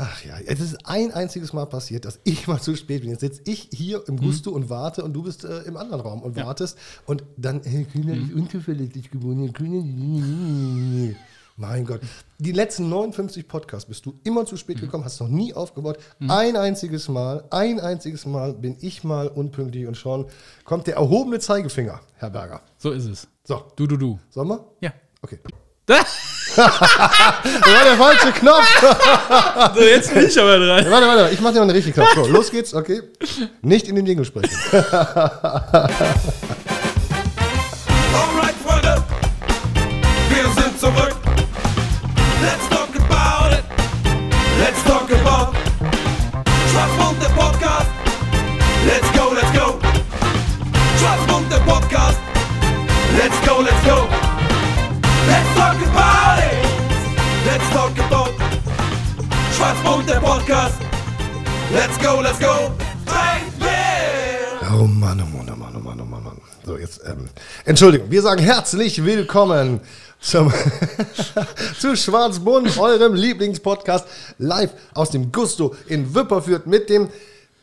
Ach ja, es ist ein einziges Mal passiert, dass ich mal zu spät bin. Jetzt sitze ich hier im Gusto und warte und du bist äh, im anderen Raum und Ja. wartest. Und dann, hey, Kühner ist unzuverlässig geworden. Mein Gott. Die letzten 59 Podcasts bist du immer zu spät gekommen, hast noch nie aufgebaut. Ein einziges Mal, ein einziges Mal bin ich mal unpünktlich und schon kommt der erhobene Zeigefinger, Herr Berger. So ist es. So, Du, du, du. sollen wir? Ja. Okay. Das war der falsche Knopf. So, jetzt bin ich aber dran. Warte, warte, ich mach dir mal einen richtigen Knopf. So, los geht's, okay. Nicht in den Jingle sprechen. Podcast. Let's go, let's go. Oh Mann, oh Mann, oh Mann, oh Mann, oh Mann, oh Mann. So, jetzt, ähm, Entschuldigung, wir sagen herzlich willkommen zum zu Schwarzbund, eurem Lieblingspodcast, live aus dem Gusto in Wipperfürth mit dem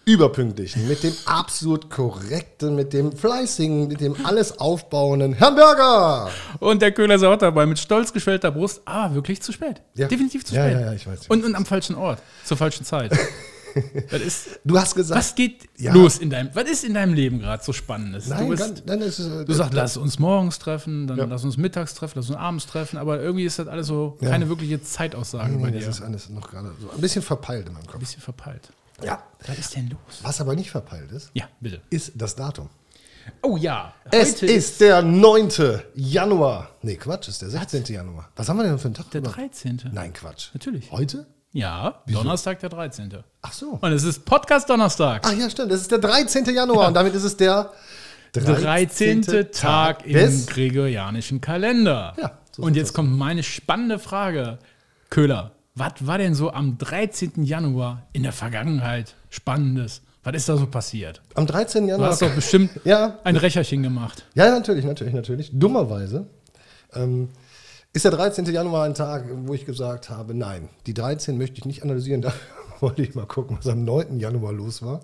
überpünktlichen, mit dem absolut korrekten, mit dem fleißigen, mit dem alles aufbauenden Herrn Berger. Und der Köhler ist auch dabei mit stolz geschwellter Brust, aber wirklich zu spät. Ja. Definitiv zu spät. ja, ja, ich weiß. Und, und am falschen Ort, zur falschen Zeit. ist, Du hast gesagt, was geht Ja. los in deinem, was ist in deinem Leben gerade so Spannendes? nein, du, bist, nein, das ist, äh, du sagst, lass uns morgens treffen, dann Ja. lass uns mittags treffen, lass uns abends treffen, aber irgendwie ist das alles so Ja. keine wirkliche Zeitaussage bei nee, dir. das ist alles noch gerade so ein bisschen verpeilt in meinem Ein Kopf. bisschen verpeilt. Ja. Was ist denn los? Was aber nicht verpeilt ist, Ja, bitte. ist das Datum. Oh ja, Es ist der 9. Januar. Nee, Quatsch, ist der 16. Januar. Was haben wir denn für einen Tag? der überhaupt? 13. Nein, Quatsch. Natürlich. Heute? Ja, Donnerstag der 13. Ach so. Und es ist Podcast Donnerstag. Ach ja, stimmt. Das ist der 13. Januar und damit ist es der 13. Tag im des gregorianischen Kalender. Ja, so Und jetzt aus. kommt meine spannende Frage. Köhler, was war denn so am 13. Januar in der Vergangenheit Spannendes? Was ist da so passiert? Am 13. Du Januar. hast doch bestimmt Ja. ein Recherchen gemacht. Ja, natürlich, natürlich, natürlich. Dummerweise ähm, ist der 13. Januar ein Tag, wo ich gesagt habe, nein, die 13 möchte ich nicht analysieren. Da wollte ich mal gucken, was am 9. Januar los war.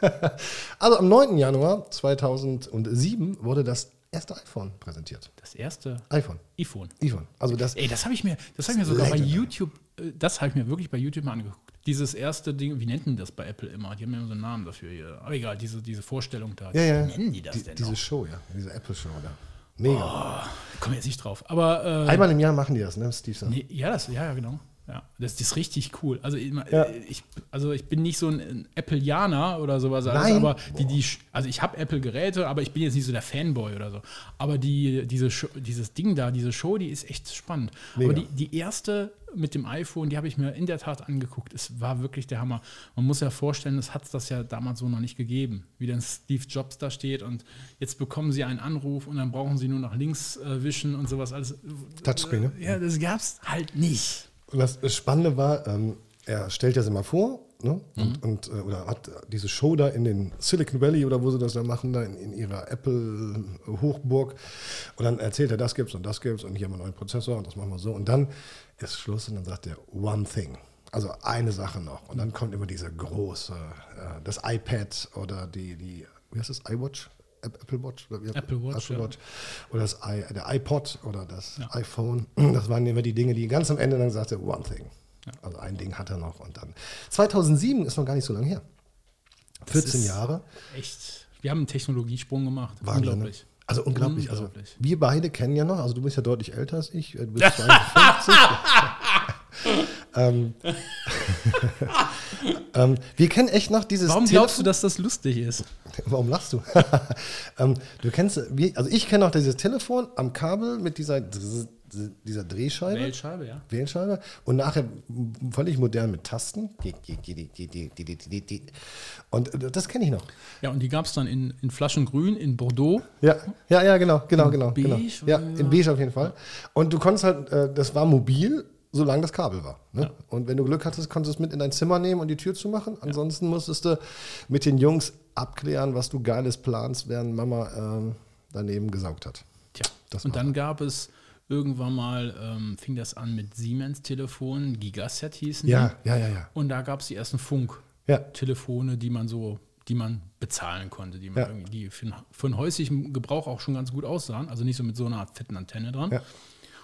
also am 9. Januar 2007 wurde das erste iPhone präsentiert. Das erste iPhone. iPhone. iPhone. Also das Ey, das habe ich mir, das habe ich mir sogar bei. YouTube, das habe ich mir wirklich bei YouTube mal angeguckt. Dieses erste Ding, wie nennt denn das bei Apple immer? Die haben ja immer so einen Namen dafür hier. Aber egal, diese, diese Vorstellung da. Ja, ja. Wie nennen die das Die, denn diese noch? Show, ja. Diese Apple-Show da. Mega. Ich komme jetzt nicht drauf. Aber äh, Einmal im Jahr machen die das, ne, Steve? sagt. Nee, ja, das, ja, ja, genau. Ja, das, das ist richtig cool. Also, ich, Ja. ich, also ich bin nicht so ein, Appleianer oder sowas, alles, aber die, die, also ich habe Apple-Geräte, aber ich bin jetzt nicht so der Fanboy oder so. Aber die, diese Show, dieses Ding da, diese Show, die ist echt spannend. Mega. Aber die, die erste mit dem iPhone, die habe ich mir in der Tat angeguckt. Es war wirklich der Hammer. Man muss ja vorstellen, es hat das ja damals so noch nicht gegeben, wie dann Steve Jobs da steht und jetzt bekommen sie einen Anruf und dann brauchen sie nur nach links äh, wischen und sowas alles. Touchscreen, ne? Ja, das gab's halt nicht. Und das Spannende war, ähm, er stellt das immer vor, ne? Mhm. Und, und äh, oder hat diese Show da in den Silicon Valley oder wo sie das da machen, da in, in ihrer Apple-Hochburg. Und dann erzählt er, das gibt's und das gibt's und hier haben wir einen neuen Prozessor und das machen wir so. Und dann ist Schluss und dann sagt er, one thing. Also eine Sache noch. Und dann kommt immer diese große, äh, das iPad oder die, die, wie heißt das, iWatch? App- Apple Watch? Oder wie- Apple Watch, ja. Oder das I, der iPod oder das iPhone. Das waren immer die Dinge, die ganz am Ende dann sagte, one thing. Also ein Ding hat er noch. Und dann 2007 ist noch gar nicht so lange her. 14 ist- Jahre. Echt. Wir haben einen Technologiesprung gemacht. Wahnsinn, ne? Unglaublich. Also unglaublich. Also Unglaublich. wir beide kennen ja noch, also du bist ja deutlich älter als ich, äh, du bist 52. ähm, ähm, wir kennen echt noch dieses Warum Telefon- glaubst du, dass das lustig ist? Warum lachst du? ähm, du kennst, also ich kenne auch dieses Telefon am Kabel mit dieser, dieser Drehscheibe. Wählscheibe, ja. Wählscheibe und nachher völlig modern mit Tasten. Und das kenne ich noch. Ja, und die gab es dann in, in Flaschen grün, in Bordeaux. Ja, ja, ja, genau, genau, In genau. genau. beige Ja, oder? in beige auf jeden Fall. Und du konntest halt, äh, das war mobil, solange das Kabel war. Ne? Und wenn du Glück hattest, konntest du es mit in dein Zimmer nehmen und die Tür zumachen. Ansonsten musstest du mit den Jungs abklären, was du Geiles planst, während Mama ähm, daneben gesaugt hat. Tja. Das und dann gab es Irgendwann mal ähm, fing das an mit Siemens-Telefonen, Gigaset hießen Ja, ja, ja, ja. die. Und da gab es die ersten Ja, Funk-Telefone, die man so, die man bezahlen konnte, die, man Ja. irgendwie, die für, für einen häuslichen Gebrauch auch schon ganz gut aussahen. Also nicht so mit so einer fetten Antenne dran. Ja.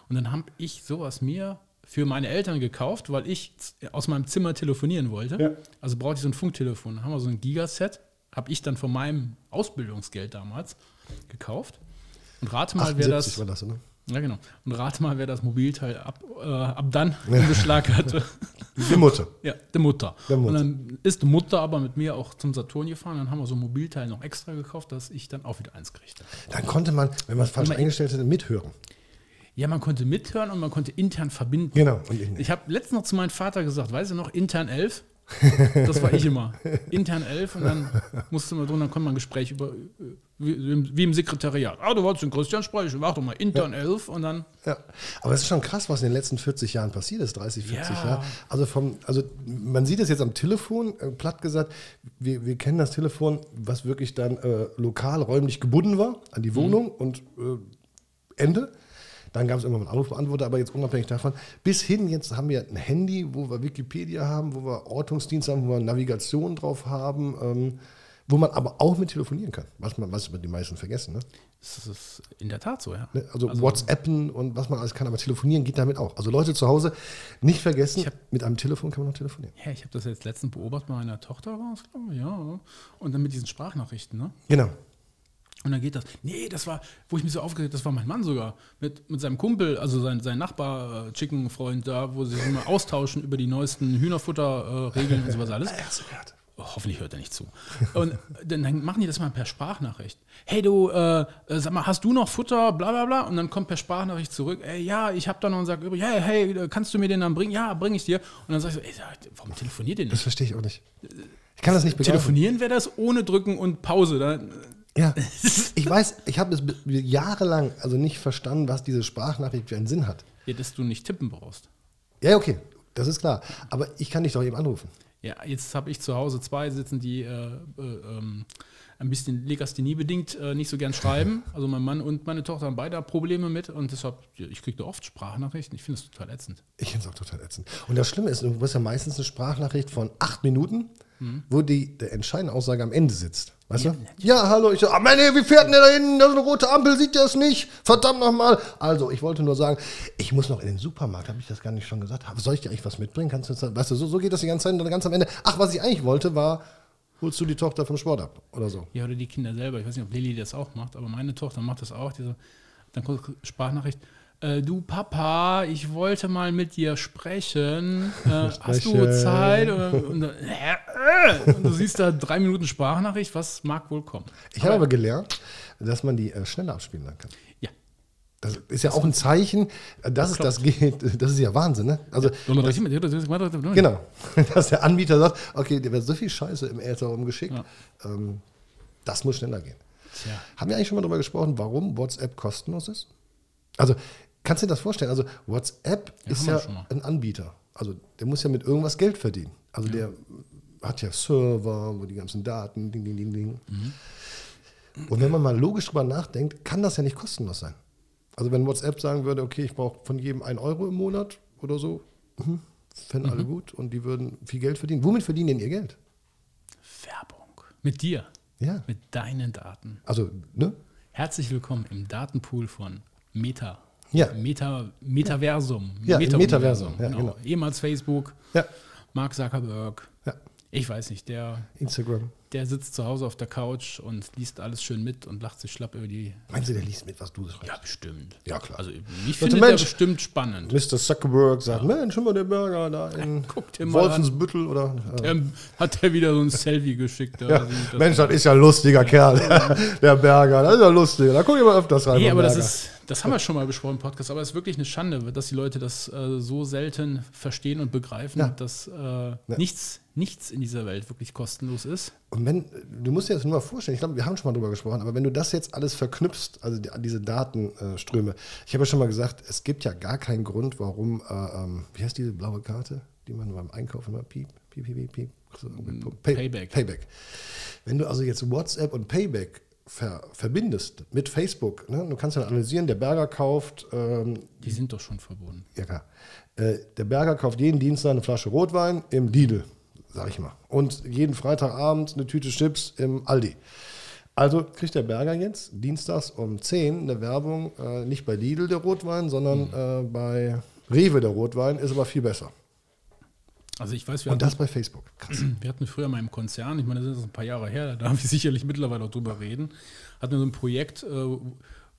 Und dann habe ich sowas mir für meine Eltern gekauft, weil ich aus meinem Zimmer telefonieren wollte. Ja. Also brauchte ich so ein Funktelefon. Dann haben wir so ein Gigaset, habe ich dann von meinem Ausbildungsgeld damals gekauft. Und rate mal, wer 78 das. war das, ne? Ja, genau. Und rate mal, wer das Mobilteil ab, äh, ab dann in Beschlag hatte. Die Mutter. Ja, die Mutter. Der Mutter. Und dann ist die Mutter aber mit mir auch zum Saturn gefahren. Dann haben wir so ein Mobilteil noch extra gekauft, dass ich dann auch wieder eins kriegte. Dann konnte man, wenn man es falsch eingestellt hätte, mithören. Ja, man konnte mithören und man konnte intern verbinden. Genau. Ich habe letztens noch zu meinem Vater gesagt, weißt du noch, intern 11? Das war ich immer. Intern 11 und dann musste man drunter, dann konnte man ein Gespräch über, wie, im Sekretariat. Ah, du wolltest den Christian sprechen, doch mal intern 11 und dann, Ja, aber es ist schon krass, was in den letzten 40 Jahren passiert ist, 30, 40 Ja. Jahre. Also vom, also man sieht es jetzt am Telefon, äh, platt gesagt, wir, wir kennen das Telefon, was wirklich dann äh, lokal räumlich gebunden war an die Wohnung und äh, Ende. Dann gab es immer einen Anrufbeantworter, aber jetzt unabhängig davon, bis hin, jetzt haben wir ein Handy, wo wir Wikipedia haben, wo wir Ortungsdienst haben, wo wir Navigation drauf haben, ähm, wo man aber auch mit telefonieren kann, was, man, was die meisten vergessen. Ne? das ist in der Tat so, ja. Ne? Also, WhatsAppen und was man alles kann, aber telefonieren geht damit auch. Also Leute zu Hause nicht vergessen, hab- mit einem Telefon kann man noch telefonieren. Ja, ich habe das jetzt letztens beobachtet bei meiner Tochter, war es, glaube ich, ja. Und dann mit diesen Sprachnachrichten, ne? Genau. Und dann geht das. Nee, das war, wo ich mich so aufgeregt das war mein Mann sogar. Mit, mit seinem Kumpel, also sein, sein Nachbar, äh, Chicken-Freund da, wo sie sich immer austauschen über die neuesten Hühnerfutter-Regeln äh, und sowas alles. Oh, hoffentlich hört er nicht zu. Und dann, dann machen die das mal per Sprachnachricht. Hey du, äh, äh, sag mal, hast du noch Futter? Bla bla bla. Und dann kommt per Sprachnachricht zurück, ey, ja, ich hab da noch und sag übrig, hey, hey, äh, kannst du mir den dann bringen? Ja, bring ich dir. Und dann sag ich so, ey, warum telefoniert ihr Das nicht? verstehe ich auch nicht. Ich kann das nicht begreifen. Telefonieren wäre das ohne drücken und Pause. Da, Ja. Ich weiß, ich habe es jahrelang also nicht verstanden, was diese Sprachnachricht für einen Sinn hat. ja, dass du nicht tippen brauchst. Ja, okay, das ist klar. Aber ich kann dich doch eben anrufen. Ja, jetzt habe ich zu Hause zwei sitzen, die äh, äh, ähm, ein bisschen legastheniebedingt äh, nicht so gern schreiben. Also mein Mann und meine Tochter haben beide Probleme mit und deshalb, ich kriege da oft Sprachnachrichten. Ich finde es total ätzend. Ich finde es auch total ätzend. Und das Schlimme ist, du hast ja meistens eine Sprachnachricht von acht Minuten, wo die der entscheidende Aussage am Ende sitzt. Weißt du? Ja, hallo, ich so, ah, Mann, ey, wie fährt denn der da hinten? Das ist eine rote Ampel, sieht der es nicht? Verdammt nochmal. Also, ich wollte nur sagen, ich muss noch in den Supermarkt, habe ich das gar nicht schon gesagt? Soll ich dir eigentlich was mitbringen? Kannst du das, weißt du, so, so geht das die ganze Zeit und dann ganz am Ende. Ach, was ich eigentlich wollte, war, holst du die Tochter vom Sport ab oder so. Ja, oder die Kinder selber. Ich weiß nicht, ob Lilly das auch macht, aber meine Tochter macht das auch. Diese, dann kommt Sprachnachricht. Äh, du Papa, ich wollte mal mit dir sprechen. Äh, hast du Sprechen. Zeit? Und, und, äh, äh, und du siehst da drei Minuten Sprachnachricht. Was mag wohl kommen? Ich habe aber gelernt, dass man die äh, schneller abspielen kann. Ja. Das ist ja auch ein Zeichen, äh, dass es das geht. Das ist ja Wahnsinn, ne? Also, Genau. Genau, dass der Anbieter sagt, okay, dir wird so viel Scheiße im Äther rumgeschickt, Ja. ähm, das muss schneller gehen. Tja. Haben wir eigentlich schon mal darüber gesprochen, warum WhatsApp kostenlos ist? Also, kannst du dir das vorstellen? Also, WhatsApp Ja, ist ja ein Anbieter. Also, der muss ja mit irgendwas Geld verdienen. Also, der hat ja Server, wo die ganzen Daten, ding, ding, ding, ding. Mhm. Und wenn man mal logisch drüber nachdenkt, kann das ja nicht kostenlos sein. Also, wenn WhatsApp sagen würde, okay, ich brauche von jedem ein Euro im Monat oder so, mhm, fänden alle gut und die würden viel Geld verdienen. Womit verdienen denn ihr Geld? Werbung. Mit dir. Ja. Mit deinen Daten. Also, ne? Herzlich willkommen im Datenpool von Meta. Ja. Meta, Metaversum. Ja, im Metaversum, ja, genau. genau. Ehemals Facebook, Ja. Mark Zuckerberg. Ja. Ich weiß nicht, der, Instagram. der sitzt zu Hause auf der Couch und liest alles schön mit und lacht sich schlapp über die. Meinst du, der liest mit, was du schreibst? Ja, bestimmt. Ja, klar. Also ich finde der Mensch. bestimmt spannend. Mr. Zuckerberg sagt, Mensch, schon mal der Burger da in Guck dir mal an. Wolfensbüttel oder. Äh, Der, hat der wieder so ein Selfie geschickt. da ja. das- Mensch, das ist ja ein lustiger Kerl, der Berger. Das ist ja lustig. Da guck ich mal öfters rein. Nee, aber das Berger. ist, das haben wir schon mal besprochen im Podcast, aber es ist wirklich eine Schande, dass die Leute das äh, so selten verstehen und begreifen, Ja. dass äh, nichts, nichts in dieser Welt wirklich kostenlos ist. Und wenn, du musst dir das nur mal vorstellen, ich glaube, wir haben schon mal drüber gesprochen, aber wenn du das jetzt alles verknüpfst, also die, diese Datenströme, ich habe ja schon mal gesagt, es gibt ja gar keinen Grund, warum, äh, ähm, wie heißt diese blaue Karte, die man beim Einkaufen immer piep, piep, piep, piep, piep, so, Pay, Payback. Payback. Wenn du also jetzt WhatsApp und Payback ver, verbindest mit Facebook, ne? du kannst dann analysieren, der Berger kauft, ähm, Die sind doch schon verbunden. ja klar, äh, der Berger kauft jeden Dienstag eine Flasche Rotwein im Lidl, sag ich mal. Und jeden Freitagabend eine Tüte Chips im Aldi. Also kriegt der Berger jetzt dienstags um 10 eine Werbung, äh, nicht bei Lidl der Rotwein, sondern äh, bei Rewe der Rotwein, ist aber viel besser. Also ich weiß, wir Und hatten, das bei Facebook. Krass. wir hatten früher mal im Konzern, ich meine, das ist ein paar Jahre her, da darf ich sicherlich mittlerweile auch drüber reden, hatten wir so ein Projekt, äh,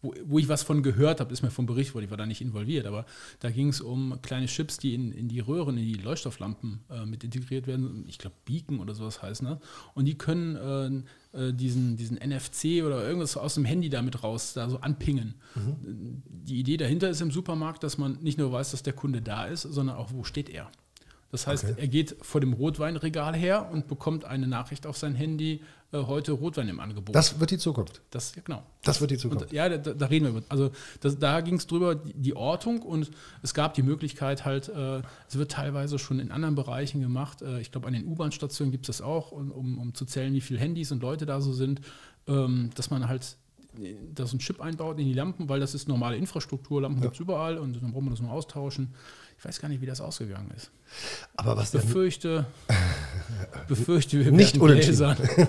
wo, wo ich was von gehört habe, ist mir vom Bericht wurde, ich war da nicht involviert, aber da ging es um kleine Chips, die in, in die Röhren, in die Leuchtstofflampen äh, mit integriert werden. Ich glaube, Beacon oder sowas heißt das. Und die können äh, äh, diesen, diesen NFC oder irgendwas aus dem Handy damit raus, da so anpingen. Die Idee dahinter ist im Supermarkt, dass man nicht nur weiß, dass der Kunde da ist, sondern auch, wo steht er. Das heißt, Okay. er geht vor dem Rotweinregal her und bekommt eine Nachricht auf sein Handy, äh, heute Rotwein im Angebot. Das wird die Zukunft. das ja, genau. Das wird die Zukunft. Und, ja, da, da reden wir über. Also das, da ging es drüber, die, die Ortung und es gab die Möglichkeit halt, äh, es wird teilweise schon in anderen Bereichen gemacht. Äh, ich glaube, an den U-Bahn-Stationen gibt es das auch, um, um, um zu zählen, wie viele Handys und Leute da so sind, ähm, dass man halt äh, da so einen Chip einbaut in die Lampen, weil das ist normale Infrastruktur, Lampen gibt es überall und dann braucht man das nur austauschen. Ich weiß gar nicht, wie das ausgegangen ist. Aber was denn? Befürchte, befürchte, wir Nicht unentschieden.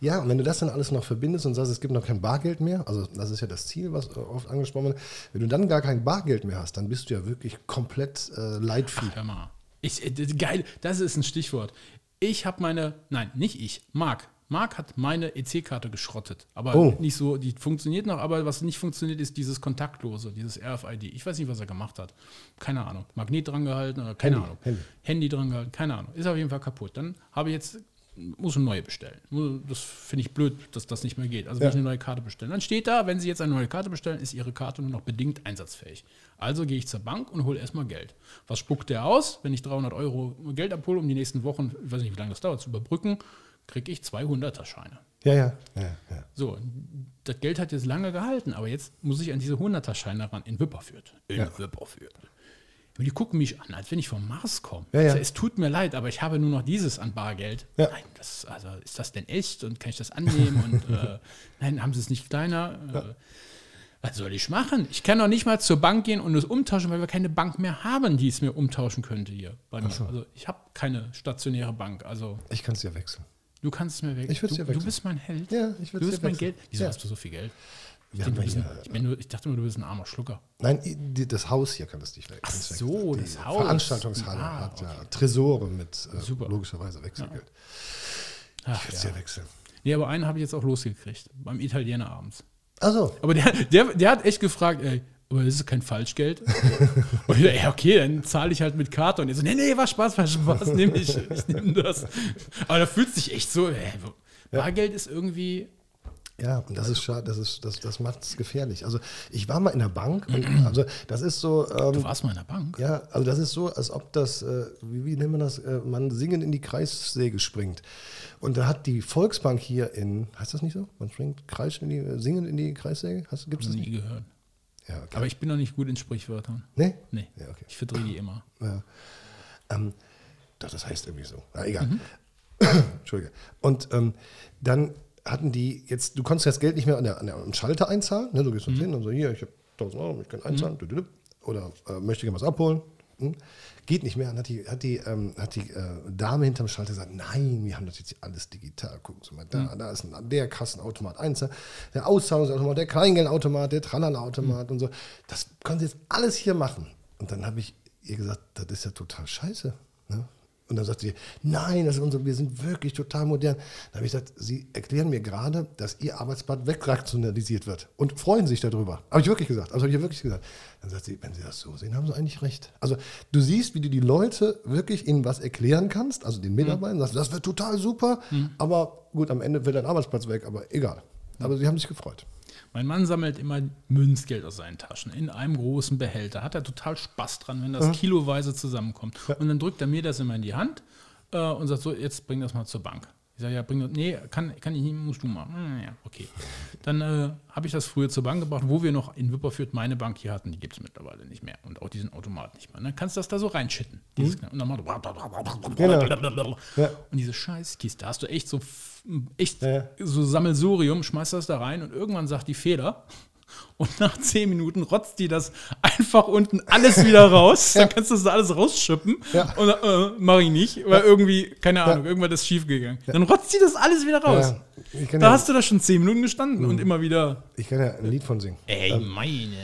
Ja, und wenn du das dann alles noch verbindest und sagst, es gibt noch kein Bargeld mehr, also das ist ja das Ziel, was äh, oft angesprochen wird, wenn du dann gar kein Bargeld mehr hast, dann bist du ja wirklich komplett äh, Leitvieh. Hör mal. Ich, äh, das- geil, das ist ein Stichwort. Ich habe meine, nein, nicht ich, Marc. Marc hat meine EC-Karte geschrottet. Aber Oh. nicht so, die funktioniert noch, aber was nicht funktioniert, ist dieses Kontaktlose, dieses RFID. Ich weiß nicht, was er gemacht hat. Keine Ahnung. Magnet dran gehalten oder keine Handy, Ahnung. Handy. Handy dran gehalten, keine Ahnung. Ist auf jeden Fall kaputt. Dann habe ich jetzt, muss eine neue bestellen. Das finde ich blöd, dass das nicht mehr geht. Also Ja. ich eine neue Karte bestellen. Dann steht da, wenn Sie jetzt eine neue Karte bestellen, ist Ihre Karte nur noch bedingt einsatzfähig. Also gehe ich zur Bank und hole erstmal Geld. Was spuckt der aus? Wenn ich 300 Euro Geld abhole, um die nächsten Wochen, ich weiß nicht, wie lange das dauert, zu überbrücken, kriege ich 200er-Scheine. Ja, ja, ja, ja. So, das Geld hat jetzt lange gehalten, aber jetzt muss ich an diese 100er-Scheine ran in Wipperfürth. In Ja. Wipperfürth. Und die gucken mich an, als wenn ich vom Mars komme. Ja, ja. Also, es tut mir leid, aber ich habe nur noch dieses an Bargeld. Ja. Nein, das, also, ist das denn echt und kann ich das annehmen? und äh, nein, haben sie es nicht kleiner? Äh, was soll ich machen? Ich kann doch nicht mal zur Bank gehen und es umtauschen, weil wir keine Bank mehr haben, die es mir umtauschen könnte hier bei mir. Also ich habe keine stationäre Bank. Also Ich kann es ja wechseln. Du kannst es mir weg. Ich würd's du, dir wechseln. du bist mein Held. Ja, ich würd's Du dir bist mein. Geld. Wieso Ja. hast du so viel Geld? Ich, denke, du ein, ich, bin nur, ich dachte nur, du bist ein armer Schlucker. Nein, das Haus hier kann das nicht weg. Ach so. Die das Haus. Veranstaltungshalle Ah, hat ja Tresore mit äh, Super. logischerweise Wechselgeld. Ach, Ich würde es ja. ja wechseln. Nee, aber einen habe ich jetzt auch losgekriegt. Beim Italiener abends. Also, Aber der, der, der hat echt gefragt, ey, aber das ist kein Falschgeld. Und ich, ey, okay, dann zahle ich halt mit Karte. Und er so, nee, nee, war Spaß, war Spaß, nehme ich, ich nehme das. Aber da fühlt sich echt so, ey, Bargeld ist irgendwie, Ja, und das ist schade, das, ist, das, das macht es gefährlich. Also ich war mal in der Bank und also das ist so, du ähm, warst mal in der Bank. ja, also das ist so, als ob das, äh, wie, wie nennt man das, äh, man singend in die Kreissäge springt. Und da hat die Volksbank hier in, heißt das nicht so? Man springt kreis in die, singend in die Kreissäge? Hast, gibt's das Nie gehört. Ja, okay. Aber ich bin noch nicht gut in Sprichwörtern. Nee? Nee, Ja, okay. ich verdrehe die immer. Ja. Ähm, doch, das heißt irgendwie so. Na, egal. Mhm. Entschuldige. Und ähm, dann hatten die jetzt, du konntest das Geld nicht mehr an der, an der am Schalter einzahlen. Ne? Du gehst Mhm. hin und so, hier, ich habe 1000 Euro, ich kann einzahlen. düdüdüp. Oder äh, möchte gerne was abholen. Hm? Geht nicht mehr. Dann hat die, hat die, ähm, hat die äh, Dame hinterm Schalter gesagt, nein, wir haben das jetzt alles digital. Gucken Sie mal, da, Mhm. da ist ein, der Kassenautomat eins, der Auszahlungsautomat, der Kleingeldautomat, der Tralala-Automat Mhm. und so. Das können Sie jetzt alles hier machen. Und dann habe ich ihr gesagt, das ist ja total scheiße. Ne? Und dann sagt sie, nein, das ist unser, wir sind wirklich total modern. Dann habe ich gesagt, Sie erklären mir gerade, dass Ihr Arbeitsblatt wegrationalisiert wird und freuen sich darüber. Habe ich wirklich gesagt. Also habe ich wirklich gesagt. Dann sagt sie, wenn Sie das so sehen, haben Sie eigentlich recht. Also du siehst, wie du die Leute wirklich ihnen was erklären kannst, also den Mitarbeitern, sagst, das wird total super, aber gut, am Ende wird dein Arbeitsplatz weg, aber egal. Aber sie haben sich gefreut. Mein Mann sammelt immer Münzgeld aus seinen Taschen in einem großen Behälter. Hat er total Spaß dran, wenn das kiloweise zusammenkommt. Und dann drückt er mir das immer in die Hand äh, und sagt so, jetzt bring das mal zur Bank. Ich sage, ja, bring das. Nee, kann, kann ich nicht, musst du machen. Hm, Ja, okay. Dann äh, habe ich das früher zur Bank gebracht, wo wir noch in Wipperfürth meine Bank hier hatten. Die gibt es mittlerweile nicht mehr. Und auch diesen Automat nicht mehr. Und dann kannst du das da so reinschütten. Dieses, Und dann macht Genau. Ja. Und diese Scheißkiste, da hast du echt so, echt Ja. so Sammelsurium, schmeißt das da rein und irgendwann sagt die Fehler. Und nach zehn Minuten rotzt die das einfach unten alles wieder raus. Dann kannst du das alles rausschippen. Ja. Und äh, mach ich nicht, weil irgendwie, keine Ahnung, irgendwas ist schief gegangen. Dann rotzt die das alles wieder raus. Ja, Da ja- hast du da schon zehn Minuten gestanden und immer wieder. Ich kann ja ein Lied von singen. Ey, meine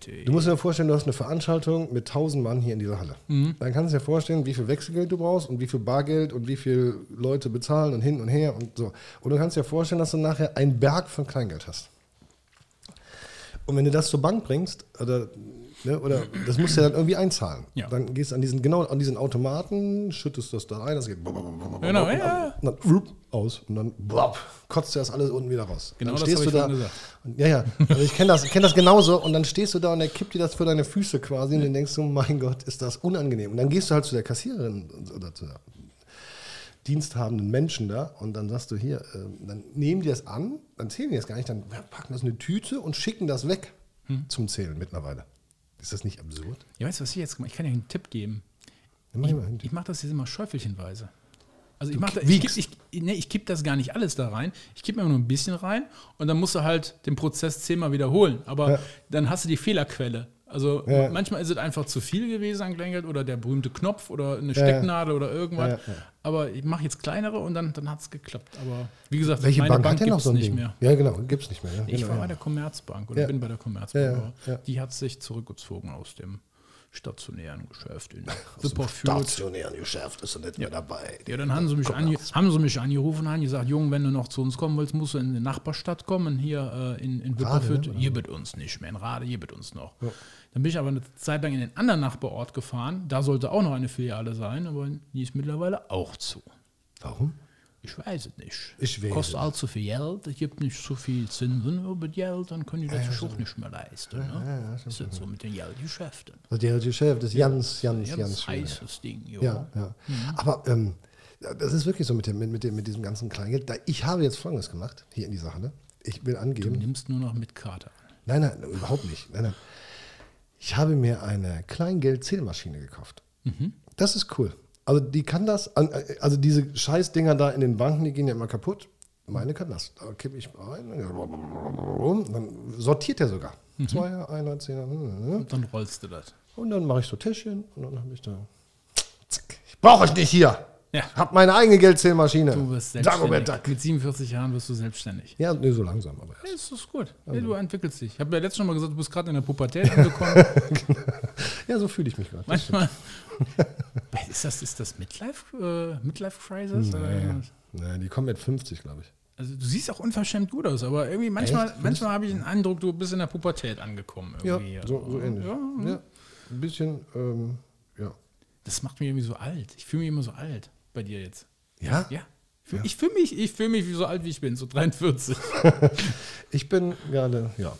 Güte. Du musst dir vorstellen, du hast eine Veranstaltung mit 1000 Mann hier in dieser Halle. Mhm. Dann kannst du dir vorstellen, wie viel Wechselgeld du brauchst und wie viel Bargeld und wie viel Leute bezahlen und hin und her und so. Und du kannst dir vorstellen, dass du nachher einen Berg von Kleingeld hast. Und wenn du das zur Bank bringst, oder, ne, oder das musst du ja dann irgendwie einzahlen. Ja. Dann gehst du an diesen, genau an diesen Automaten, schüttest das da rein, das geht Genau, ja, ja. und dann rup, aus und dann blop, kotzt du das alles unten wieder raus. Genau dann das stehst hab du ich da. Und, ja, ja. Also ich kenne das, kenn das genauso. Und dann stehst du da und er kippt dir das für deine Füße quasi und dann denkst du, mein Gott, ist das unangenehm. Und dann gehst du halt zu der Kassiererin oder zu der diensthabenden Menschen da und dann sagst du hier, äh, dann nehmen die das an, dann zählen die das gar nicht, dann packen das in eine Tüte und schicken das weg Hm. zum Zählen mittlerweile. Ist das nicht absurd? Ja, weißt du, was ich jetzt gemacht Ich kann dir einen Tipp geben. Ich. Ich mache das jetzt immer schäufelchenweise. Also ich mache ich, kipp- ich, nee, ich kipp das gar nicht alles da rein. Ich kippe immer nur ein bisschen rein und dann musst du halt den Prozess zehnmal wiederholen. Aber Ja. dann hast du die Fehlerquelle. Also Ja. manchmal ist es einfach zu viel gewesen an Kleingeld oder der berühmte Knopf oder eine ja. Stecknadel oder irgendwas. Ja, ja. Aber ich mache jetzt kleinere und dann, dann hat es geklappt. Aber wie gesagt, Welche meine Bank, Bank, noch gibt's so nicht Ding? mehr. Ja, genau, gibt es nicht mehr. Ja, Ich genau, war ja. bei der Commerzbank oder Ja. bin bei der Commerzbank. Ja, ja, ja. Die hat sich zurückgezogen aus dem stationären Geschäft in Wipperfürth. stationären Geschäft ist er nicht mehr dabei. Ja, dann haben sie, mich haben sie mich angerufen und haben gesagt, Jung, wenn du noch zu uns kommen willst, musst du in die Nachbarstadt kommen, hier äh, in, in Wipperfürth. ne? Hier wird uns nicht mehr, in Rade, hier wird uns noch. Dann bin ich aber eine Zeit lang in den anderen Nachbarort gefahren. Da sollte auch noch eine Filiale sein, aber die ist mittlerweile auch zu. Warum? Ich weiß es nicht. Ich weiß Kostet allzu viel Geld, es gibt nicht so viel Zinsen über das Geld, dann können die das sich auch nicht mehr leisten. Ne? das ist so mit den Geldgeschäften. Also der Geschäft ist ganz, ganz, Ganz, ganz heißes Ding, jo. Ja, ja. Aber ähm, ja, das ist wirklich so mit, dem, mit, dem, mit diesem ganzen Kleingeld. Da, ich habe jetzt Folgendes gemacht, hier in dieser Halle. Ich will Du angeben. nimmst nur noch mit Karte an. Nein, nein, überhaupt nicht. Nein, nein. Ich habe mir eine Kleingeld-Zählmaschine gekauft. Das ist cool. Also die kann das, also diese Scheißdinger da in den Banken, die gehen ja immer kaputt. Meine kann das. Da kippe ich rein, dann sortiert er sogar. Zweier, einer, Zehner. Und dann rollst du das. Und dann mache ich so Täschchen und dann habe ich da. Zack. Ich brauche euch nicht hier. Ja. Hab meine eigene Geldzählmaschine. Du Dagobert selbstständig. Duck. Mit 47 Jahren wirst du selbstständig. Ja, nee, so langsam aber Ja, das ist gut. Ja, du entwickelst dich. Ich habe ja letztes Mal gesagt, du bist gerade in der Pubertät angekommen. Ja, so fühle ich mich gerade. Manchmal. ist das, ist das Midlife, äh, Midlife Crisis? Irgendwas? Nee, die kommen mit 50, glaube ich. Also du siehst auch unverschämt gut aus, aber irgendwie manchmal, Echt? manchmal habe ich den Eindruck, du bist in der Pubertät angekommen. Ja, Irgendwie. so, so ähnlich. Ja, Ja, ein bisschen, ähm, ja. Das macht mich irgendwie so alt. Ich fühle mich immer so alt bei dir jetzt. Ja? Ja. Ich fühle mich, ich fühl mich wie so alt, wie ich bin, so 43. Ich bin gerade, ja.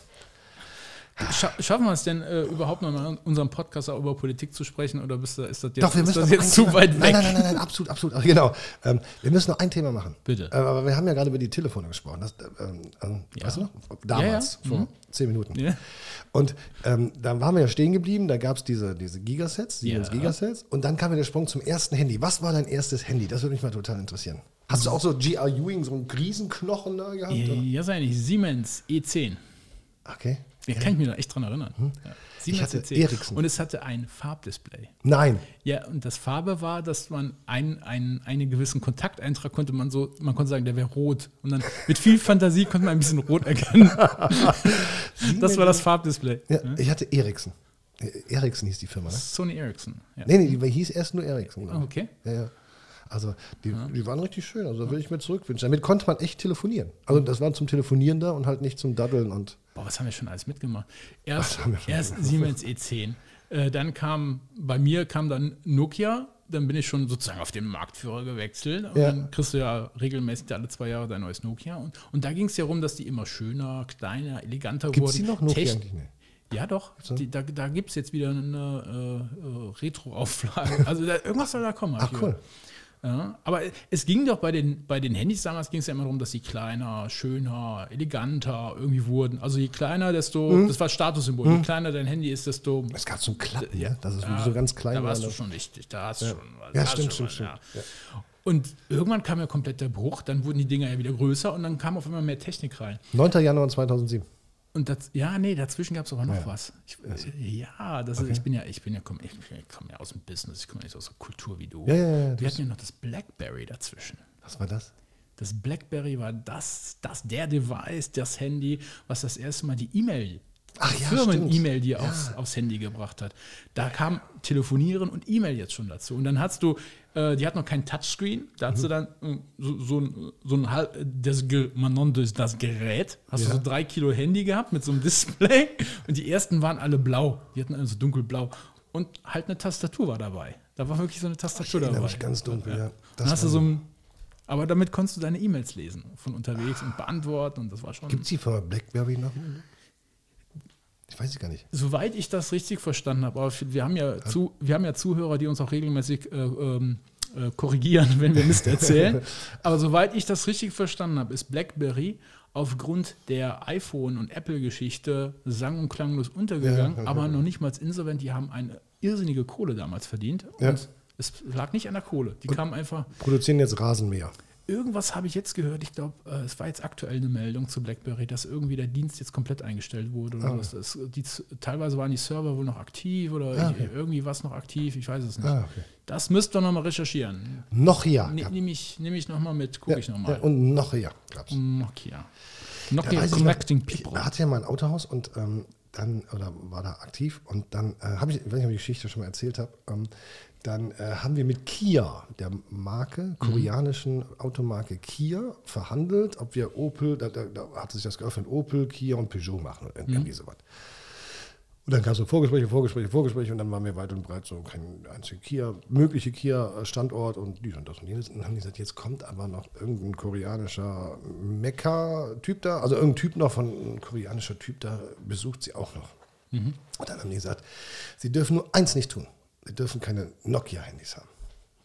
Scha schaffen wir es denn äh, überhaupt noch mal in unserem Podcast auch über Politik zu sprechen oder bist du, ist das jetzt, Doch, wir müssen jetzt ein zu weit weg? Nein, nein, nein, nein, absolut, absolut. Ach, genau. Ähm, wir müssen noch ein Thema machen. Bitte. Äh, aber wir haben ja gerade über die Telefone gesprochen. Das, ähm, ähm, Ja. Weißt du noch? Damals, Ja, ja. vor zehn Minuten. Ja. Und ähm, da waren wir ja stehen geblieben. Da gab es diese, diese Gigasets, Siemens Ja. Gigasets. Und dann kam ja der Sprung zum ersten Handy. Was war dein erstes Handy? Das würde mich mal total interessieren. Hast du auch so G.R. Ewing, so einen Riesenknochen da gehabt? Ja, sei nicht. Siemens E10. Okay. Da kann ich mich da echt dran erinnern. Ja. Siemens Hm? hatte E10. Ericsson. Und es hatte ein Farbdisplay. Nein. Ja, und das Farbe war, dass man ein, ein, einen gewissen Kontakteintrag konnte man so, man konnte sagen, der wäre rot. Und dann mit viel Fantasie konnte man ein bisschen rot erkennen. das war das Farbdisplay. Ja, ich hatte Ericsson. Ericsson hieß die Firma, ne? Sony Ericsson. Ja. Nee, nee, die hieß erst nur Ericsson. Ah, ich. okay. Ja, ja. Also, die, die waren richtig schön. Also, da will ich mir zurückwünschen. Damit konnte man echt telefonieren. Also, das war zum Telefonieren da und halt nicht zum Daddeln und. Boah, was haben wir schon alles mitgemacht? Erst, erst Siemens E10. Äh, dann kam, bei mir kam dann Nokia. Dann bin ich schon sozusagen auf den Marktführer gewechselt. Und Ja. dann kriegst du ja regelmäßig alle zwei Jahre dein neues Nokia. Und, und da ging es ja darum, dass die immer schöner, kleiner, eleganter Gibt es wurden. die noch? Nokia Techn- eigentlich? Nee. Ja, doch. Die, da da gibt es jetzt wieder eine äh, äh, Retro-Auflage. Also da, irgendwas soll da kommen. Ach, cool. gehört. Ja, aber es ging doch bei den, bei den Handys damals ging es ja immer darum, dass sie kleiner, schöner, eleganter irgendwie wurden. Also je kleiner, desto, Mhm. das war Statussymbol, je kleiner dein Handy ist, desto Es gab so ein Klappen, ja, das ist so ganz klein da warst war. du schon richtig, da hast du schon was. Ja, da hast stimmt, stimmt, schon stimmt. ja. Und irgendwann kam ja komplett der Bruch, dann wurden die Dinger ja wieder größer und dann kam auf immer mehr Technik rein. 9. Januar 2007. Und das, ja, nee, dazwischen gab es aber noch was. Ich, ja, das ist, ich bin ja, ich bin ja, komm, ich, ich komme ja aus dem Business, ich komme nicht aus der Kultur wie du. Ja, ja, ja, Wir hatten ja noch das Blackberry dazwischen. Was war das? Das Blackberry war das, das der Device, das Handy, was das erste Mal die E-Mail, Ach ja, Firmen-E-Mail, die stimmt. aufs, aufs Handy gebracht hat. Da kam Telefonieren und E-Mail jetzt schon dazu. Und dann hast du, äh, die hat noch kein Touchscreen, da Mhm. hast du dann äh, so, so ein, so ein halb, das, man nannte es das Gerät, hast Ja. du so drei Kilo Handy gehabt mit so einem Display und die ersten waren alle blau, die hatten also dunkelblau. Und halt eine Tastatur war dabei. Da war wirklich so eine Tastatur erinnere dabei. mich ganz dunkel, ja. Dann Das hast du so ein, aber damit konntest du deine E-Mails lesen von unterwegs und beantworten und das war schon. Gibt es die Firma Blackberry noch? Ich weiß es gar nicht. Soweit ich das richtig verstanden habe, aber wir haben ja, zu, wir haben ja Zuhörer, die uns auch regelmäßig äh, ähm, äh, korrigieren, wenn wir Mist erzählen. aber soweit ich das richtig verstanden habe, ist BlackBerry aufgrund der iPhone- und Apple-Geschichte sang- und klanglos untergegangen, Ja, ja, aber ja. noch nicht mal insolvent. Die haben eine irrsinnige Kohle damals verdient. Und es lag nicht an der Kohle. Die kamen einfach. Produzieren jetzt Rasenmäher. Irgendwas habe ich jetzt gehört, ich glaube, äh, es war jetzt aktuell eine Meldung zu BlackBerry, dass irgendwie der Dienst jetzt komplett eingestellt wurde. Oder Ah. was. Die, teilweise waren die Server wohl noch aktiv oder Ah, okay. irgendwie was noch aktiv, ich weiß es nicht. Ah, okay. Das müsst ihr nochmal recherchieren. Nokia. Ne, Nehme ich, nehm ich nochmal mit, gucke ich ja, nochmal. ja, und Nokia gab es. Nokia. Da Nokia ich Connecting ich People. hatte ja mal ein Autohaus und ähm, dann, oder war da aktiv? Und dann äh, habe ich, ob ich die Geschichte schon mal erzählt habe, ähm, dann äh, haben wir mit Kia, der Marke, koreanischen Automarke Kia, verhandelt, ob wir Opel, da, da, da hat sich das geöffnet, Opel, Kia und Peugeot machen oder irgendwie sowas. Und dann gab es so Vorgespräche, Vorgespräche, Vorgespräche und dann waren wir weit und breit so kein einziger Kia, mögliche Kia-Standort und dies und das und jenes. Und dann haben die gesagt, jetzt kommt aber noch irgendein koreanischer Mekka-Typ da, also irgendein Typ noch von ein koreanischer Typ da, besucht sie auch noch. Und dann haben die gesagt, sie dürfen nur eins nicht tun. Sie dürfen keine Nokia-Handys haben.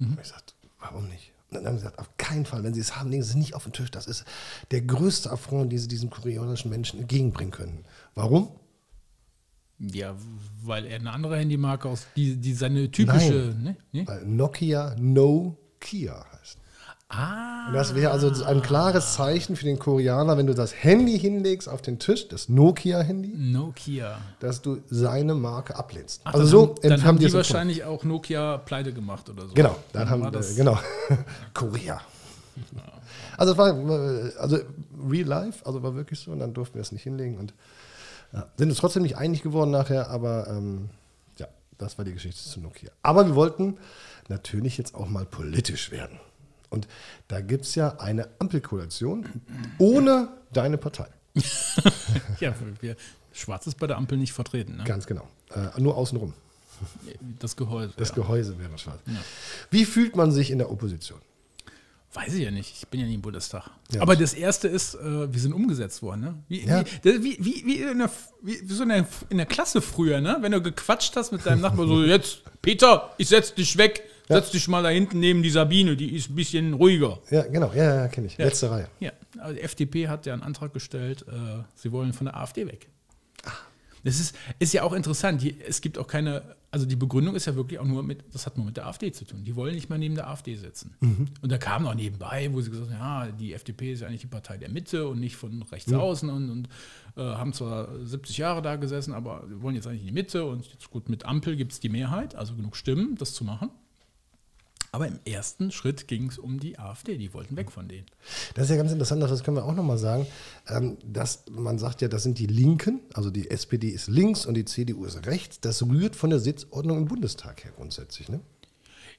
Und ich gesagt, warum nicht? Und dann haben sie gesagt, auf keinen Fall, wenn sie es haben, legen sie es nicht auf den Tisch. Das ist der größte Affront, den sie diesem koreanischen Menschen entgegenbringen können. Warum? Ja, weil er eine andere Handymarke aus, die, die seine typische. Ne? Ne? Weil Nokia No Kia heißt. Ah, Und das wäre also ein klares Zeichen für den Koreaner, wenn du das Handy hinlegst auf den Tisch, das Nokia-Handy, Nokia. dass du seine Marke ablehnst. Ach, also dann so haben, dann haben haben die empfunden. wahrscheinlich auch Nokia pleite gemacht oder so. Genau, dann haben war wir, das. genau. Korea. Also es war äh, also real life, also war wirklich so und dann durften wir es nicht hinlegen und ja, sind uns trotzdem nicht einig geworden nachher, aber ähm, ja, das war die Geschichte zu Nokia. Aber wir wollten natürlich jetzt auch mal politisch werden. Und da gibt es ja eine Ampelkoalition ohne deine Partei. Ja, wir, Schwarz ist bei der Ampel nicht vertreten. Ne? Ganz genau. Äh, nur außenrum. Das Gehäuse. Das ja. Gehäuse wäre schwarz. Wie fühlt man sich in der Opposition? Weiß ich ja nicht. Ich bin ja nie im Bundestag. Ja. Aber das erste ist, äh, wir sind umgesetzt worden. Ne? Wie, Ja. wie, wie, wie, in der, wie, so in der, in der Klasse früher, ne? wenn du gequatscht hast mit deinem Nachbarn, so jetzt, Peter, ich setz dich weg, setz dich mal da hinten neben die Sabine, die ist ein bisschen ruhiger. Ja, genau. Ja, ja, kenne ich. Letzte Reihe. Ja, also die FDP hat ja einen Antrag gestellt, äh, sie wollen von der AfD weg. Das ist, ist ja auch interessant. Die, es gibt auch keine, also die Begründung ist ja wirklich auch nur mit, das hat nur mit der AfD zu tun. Die wollen nicht mehr neben der AfD sitzen. Und da kam noch nebenbei, wo sie gesagt haben, ja, die FDP ist ja eigentlich die Partei der Mitte und nicht von rechts außen und, und äh, haben zwar 70 Jahre da gesessen, aber wollen jetzt eigentlich in die Mitte und jetzt gut, mit Ampel gibt es die Mehrheit, also genug Stimmen, das zu machen. Aber im ersten Schritt ging es um die AfD, die wollten weg von denen. Das ist ja ganz interessant, das können wir auch nochmal sagen, ähm, dass man sagt ja, das sind die Linken, also die SPD ist links und die CDU ist rechts. Das rührt von der Sitzordnung im Bundestag her grundsätzlich. Ne?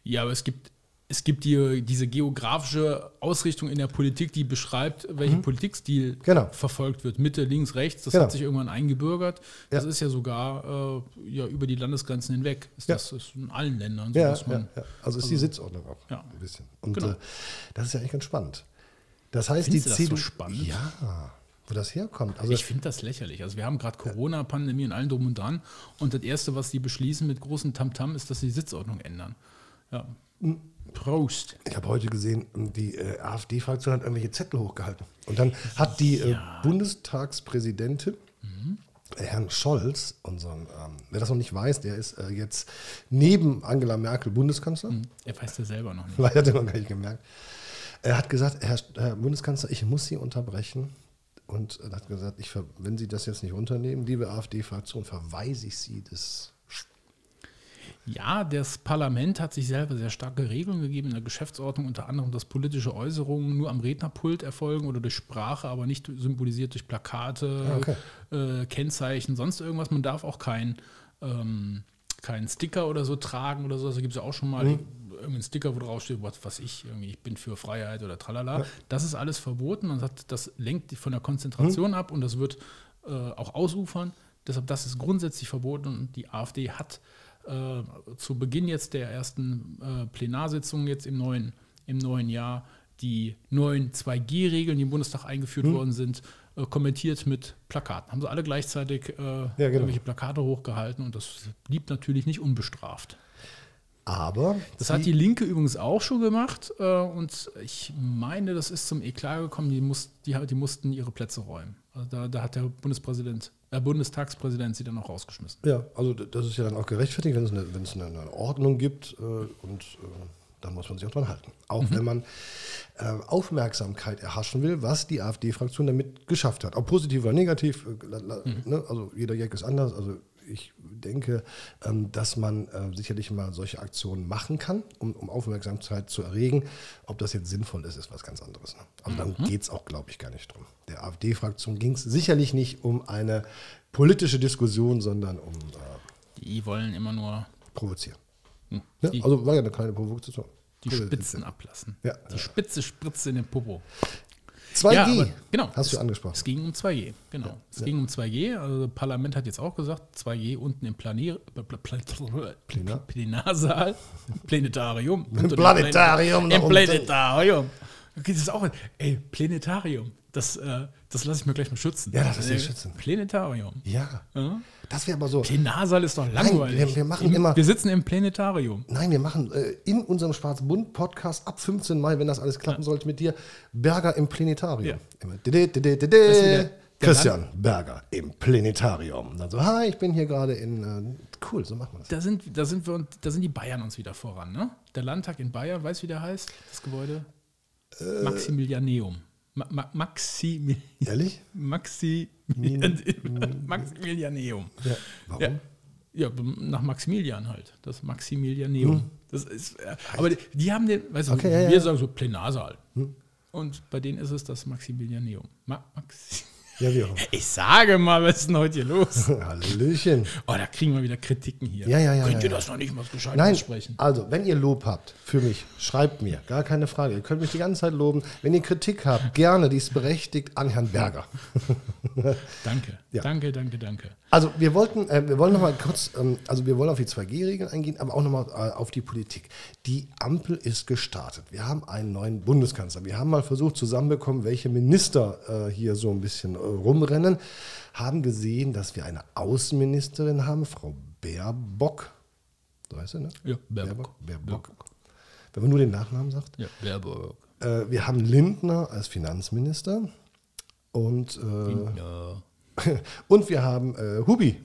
Ja, aber es gibt, es gibt die, diese geografische Ausrichtung in der Politik, die beschreibt, welchen Politikstil Mhm. Genau. verfolgt wird. Mitte, links, rechts. Das Genau. hat sich irgendwann eingebürgert. Das Ja. ist ja sogar äh, ja, über die Landesgrenzen hinweg. Ist Ja. Das ist in allen Ländern so, Ja, man. ja, also ist die Sitzordnung auch ein bisschen. Und Genau. äh, das ist ja echt ganz spannend. Das heißt, Findest die du das so CDU. spannend? Ja, wo das herkommt. Also, Ich finde das lächerlich. Also wir haben gerade Corona-Pandemie und allem drum und dran. Und das Erste, was die beschließen mit großem Tamtam, ist, dass sie die Sitzordnung ändern. Ja. Prost. Ich habe heute gesehen, die äh, AfD-Fraktion hat irgendwelche Zettel hochgehalten. Und dann hat die äh, Bundestagspräsidentin, äh, Herrn Scholz, unseren, ähm, wer das noch nicht weiß, der ist äh, jetzt neben Angela Merkel Bundeskanzler. Er weiß das selber noch nicht. Weil er hat er noch gar nicht gemerkt. Er hat gesagt, Herr, Herr Bundeskanzler, ich muss Sie unterbrechen. Und er hat gesagt, ich, wenn Sie das jetzt nicht unternehmen, liebe AfD-Fraktion, verweise ich Sie des. Ja, das Parlament hat sich selber sehr starke Regeln gegeben in der Geschäftsordnung, unter anderem, dass politische Äußerungen nur am Rednerpult erfolgen oder durch Sprache, aber nicht symbolisiert durch Plakate, Ah, okay. äh, Kennzeichen, sonst irgendwas. Man darf auch kein, ähm, keinen Sticker oder so tragen oder so. Da gibt es ja auch schon mal Mhm. irgendeinen Sticker, wo drauf steht, was weiß ich, irgendwie, ich bin für Freiheit oder tralala. Das ist alles verboten und hat, das lenkt von der Konzentration Mhm. ab und das wird äh, auch ausufern. Deshalb, das ist grundsätzlich verboten und die AfD hat äh, zu Beginn jetzt der ersten äh, Plenarsitzung jetzt im neuen, im neuen Jahr die neuen 2G-Regeln, die im Bundestag eingeführt Hm. worden sind, äh, kommentiert mit Plakaten. Haben sie alle gleichzeitig äh, genau. irgendwelche Plakate hochgehalten und das blieb natürlich nicht unbestraft. Aber Das hat die Linke übrigens auch schon gemacht äh, und ich meine, das ist zum Eklat gekommen, die, muss, die, die mussten ihre Plätze räumen. Also da, da hat der Bundespräsident, äh, Bundestagspräsident sie dann auch rausgeschmissen. Ja, also das ist ja dann auch gerechtfertigt, wenn es eine, wenn es eine, eine Ordnung gibt äh, und äh, dann muss man sich auch dran halten. Auch wenn man äh, Aufmerksamkeit erhaschen will, was die AfD-Fraktion damit geschafft hat. Ob positiv oder negativ, äh, la- ne? also jeder Jack ist anders. Also ich denke, ähm, dass man äh, sicherlich mal solche Aktionen machen kann, um, um Aufmerksamkeit zu erregen. Ob das jetzt sinnvoll ist, ist was ganz anderes. Ne? Also dann geht es auch, glaube ich, gar nicht drum. Der AfD-Fraktion ging es sicherlich nicht um eine politische Diskussion, sondern um äh, Die wollen immer nur provozieren. hm, Ja, also war ja eine kleine Provokation. die Spitzen ablassen. Ja. Die Spitze spritzt in den Popo. 2G, Ja, aber genau. hast du Es- angesprochen. Es ging um 2G, genau. es ging um 2G. Also das Parlament hat jetzt auch gesagt, 2G unten im Planier, Pla- Pla- Pla- Plenar? Plenarsaal, Planetarium. Planetarium Im. Planetarium. Okay, das ist auch, ey, Planetarium. Das, äh, das lasse ich mir gleich mal schützen. Ja, das lass dir Äh, schützen. Planetarium. Ja, Ja? das wäre aber so. Plenarsaal ist doch langweilig. wir- wir machen Im, immer- Wir sitzen im Planetarium. Nein, wir machen äh, in unserem Schwarzbund-Podcast ab 15 Mai, wenn das alles klappen sollte mit dir, Berger im Planetarium. Ja. Christian Berger im Planetarium. Dann so, hi, ich bin hier gerade in. Äh, cool, so machen wir das. Da sind, da sind wir und da sind die Bayern uns wieder voran, ne? Der Landtag in Bayern, weißt du, wie der heißt? Das Gebäude? Äh. Maximilianeum. Ma Ma Maxi Ehrlich? Maxi Maximilianeum. Ja. Warum? Ja. ja, nach Maximilian halt. Das Maximilianeum. Das ist, aber die, die haben den, weißt du, Hm. Okay, wir ja. Hm. sagen so Plenarsaal. Und bei denen ist es das Maximilianeum. Ma Maxi Ja, wie auch ich sage mal, was ist denn heute hier los? Hallöchen. Oh, da kriegen wir wieder Kritiken hier. Ja, ja, ja, Könnt ja, ihr ja. das noch nicht mal gescheit Nein, aussprechen? also, wenn ihr Lob habt für mich, schreibt mir, gar keine Frage. Ihr könnt mich die ganze Zeit loben. Wenn ihr Kritik habt, gerne, die ist berechtigt an Herrn Berger. Danke, Ja. danke, danke, danke. Also, wir wollten, äh, wir wollen noch mal kurz, ähm, also wir wollen auf die 2G-Regeln eingehen, aber auch noch mal äh, auf die Politik. Die Ampel ist gestartet. Wir haben einen neuen Bundeskanzler. Wir haben mal versucht zusammenbekommen, welche Minister äh, hier so ein bisschen äh, rumrennen, haben gesehen, dass wir eine Außenministerin haben, Frau Baerbock. So heißt sie, ne? Ja, Baerbock. Baerbock. Wenn man nur den Nachnamen sagt. Ja, Baerbock. Äh, wir haben Lindner als Finanzminister und, äh, Ja. und wir haben äh, Hubi.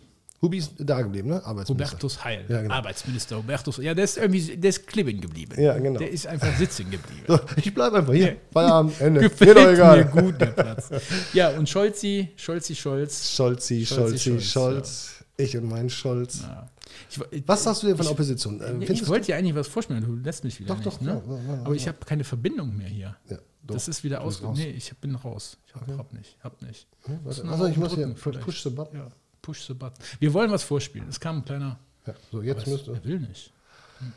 Hubi ist da geblieben, ne? Arbeitsminister. Hubertus Heil, Ja, genau. Arbeitsminister Hubertus. Ja, der ist irgendwie, der ist kleben geblieben. Ja, genau. Der ist einfach sitzen geblieben. So, ich bleibe einfach hier. Feierabend, Ende. Gefällt Mir mir gut, der Platz. Ja, und Scholzi, Scholzi, Scholz. Scholzi, Scholzi, Scholzi, Scholz, Scholz. Ich und mein Scholz. Ja. Ich, ich, Was sagst du denn von der Opposition? Äh, ich, findest ich wollte dir eigentlich was vorspielen, du lässt mich wieder Doch, nicht. doch, ne? ja, ja, ja, Aber ich habe keine Verbindung mehr hier. Doch. das ist wieder aus. raus. Nee, ich bin raus. Ich hab, hab nicht, hab nicht. du, warte, Muss also ich muss hier push the button. Ja, push the button. Wir wollen was vorspielen. Es kam ein kleiner. Ja, so, jetzt müsste. Er will nicht. Hm.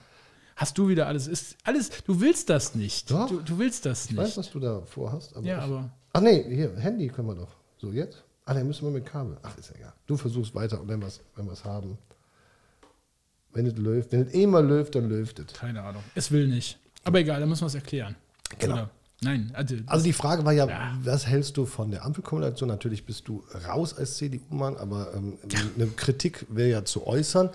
Hast du wieder alles? Ist alles? Du willst das nicht. Doch. Du, du willst das Ich weiß, nicht. was du da vorhast. Aber Ja, ich, aber Ach nee, hier, Handy können wir doch. So, jetzt? Ah, dann müssen wir mit Kabel. Ach, ist ja egal. Du versuchst weiter und wenn wir es haben. Wenn es läuft, wenn es eh mal läuft, dann läuft es. keine Ahnung. Es will nicht. Aber egal, dann müssen wir es erklären. Genau. Oder? Nein, also, Also die Frage war ja, Ja. was hältst du von der Ampelkoalition? Natürlich bist du raus als CDU-Mann, aber ähm, eine Kritik wäre ja zu äußern.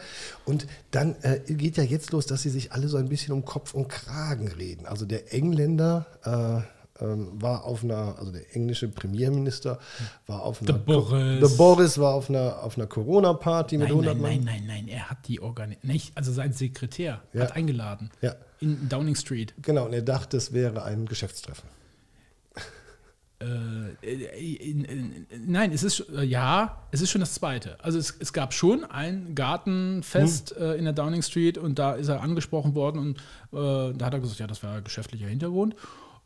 Und dann äh, geht ja jetzt los, dass sie sich alle so ein bisschen um Kopf und Kragen reden. Also der Engländer äh, ähm, war auf einer, also der englische Premierminister war auf einer, Der Boris. der Boris war auf einer, auf einer Corona-Party mit nein, 100 nein, Mann. nein, nein, nein, er hat die organisiert. Nicht, also sein Sekretär Ja. hat eingeladen. Ja. In Downing Street. Genau, und er dachte, es wäre ein Geschäftstreffen. Äh, in, nein, es ist äh, ja, es ist schon das zweite. Also es, es gab schon ein Gartenfest Hm. äh, in der Downing Street und da ist er angesprochen worden und äh, da hat er gesagt, ja, das war geschäftlicher Hintergrund.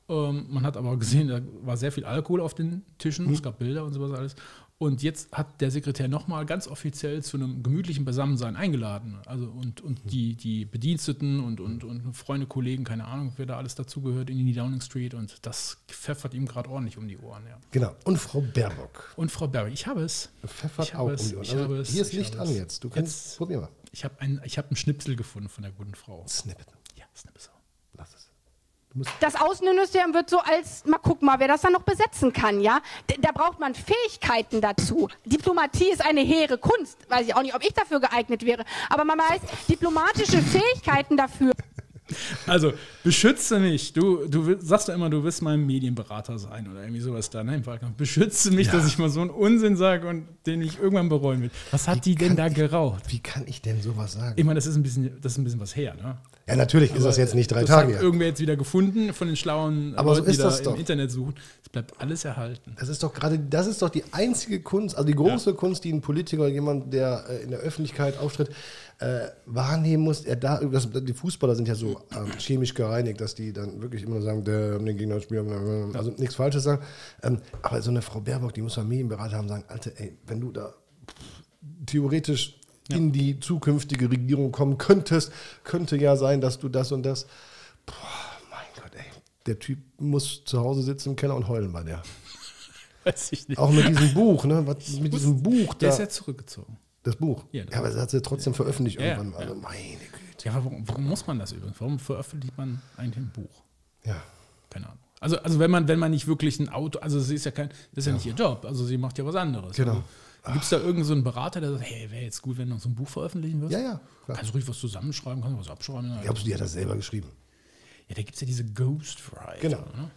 Ähm, man hat aber gesehen, da war sehr viel Alkohol auf den Tischen, Hm. es gab Bilder und sowas alles. Und jetzt hat der Sekretär nochmal ganz offiziell zu einem gemütlichen Beisammensein eingeladen. Also und, und die, die Bediensteten und, und, und Freunde, Kollegen, keine Ahnung, wer da alles dazugehört in die Downing Street und das pfeffert ihm gerade ordentlich um die Ohren. Ja. Genau. Und Frau Baerbock Und Frau Barry, ich habe es. pfeffert Ich auch habe um es, die Ohren. ich Also habe es, hier ist ich Licht habe an es. jetzt. Du kannst, Jetzt- probier mal. Ich habe ein, ich hab einen Schnipsel gefunden von der guten Frau. Snippet. Ja, Schnipsel. Lass es. Du musst Das Außenministerium wird so als, mal gucken mal, wer das dann noch besetzen kann, ja? D da braucht man Fähigkeiten dazu. Diplomatie ist eine hehre Kunst. Weiß ich auch nicht, ob ich dafür geeignet wäre. Aber man weiß, diplomatische Fähigkeiten dafür. Also, beschütze mich. Du, du sagst ja immer, du willst mein Medienberater sein oder irgendwie sowas da. Nein, Wahlkampf. Beschütze mich, dass ich mal so einen Unsinn sage und den ich irgendwann bereuen will. Was hat die denn da ich- geraucht? Wie kann ich denn sowas sagen? Ich meine, das ist ein bisschen, das ist ein bisschen was her, ne? Ja, natürlich ist das jetzt nicht drei das Tage hat her. irgendwer jetzt wieder gefunden von den schlauen Aber so Leuten, ist die da das im doch. Internet suchen. Es bleibt alles erhalten. Das ist doch gerade, das ist doch die einzige Kunst, also die große Kunst, die ein Politiker jemand, der äh, in der Öffentlichkeit auftritt, äh, wahrnehmen muss. Er da, das, die Fußballer sind ja so ähm, chemisch gereinigt, dass die dann wirklich immer sagen, der den Gegner spielen, also nichts Falsches sagen. Ähm, aber so eine Frau Baerbock, die muss Familienberater haben, sagen, Alter, ey, wenn du da theoretisch in die zukünftige Regierung kommen könntest, könnte ja sein, dass du das und das. Boah, mein Gott, ey. Der Typ muss zu Hause sitzen im Keller und heulen bei der. Weiß ich nicht. Auch mit diesem Buch, ne? Was, mit diesem Buch Der da. ist ja zurückgezogen. das Buch. Ja, Ja, das- aber das hat sie trotzdem veröffentlicht Ja, irgendwann. ja. Also meine Güte. Ja, warum, warum muss man das übrigens? Warum veröffentlicht man eigentlich ein Buch? Ja. Keine Ahnung. Also, also wenn man, wenn man nicht wirklich ein Auto, also sie ist ja kein, das ist ja, nicht ihr Job, also sie macht ja was anderes. Genau. Also, Gibt es da irgendeinen so einen Berater, der sagt, hey, wäre jetzt gut, wenn du so ein Buch veröffentlichen würdest? Ja, ja. klar. Kannst du ruhig was zusammenschreiben, kannst du was abschreiben? Ja, Glaubst du, die hat das selber geschrieben? ja da gibt es ja diese Ghostwriter. Genau. Ne?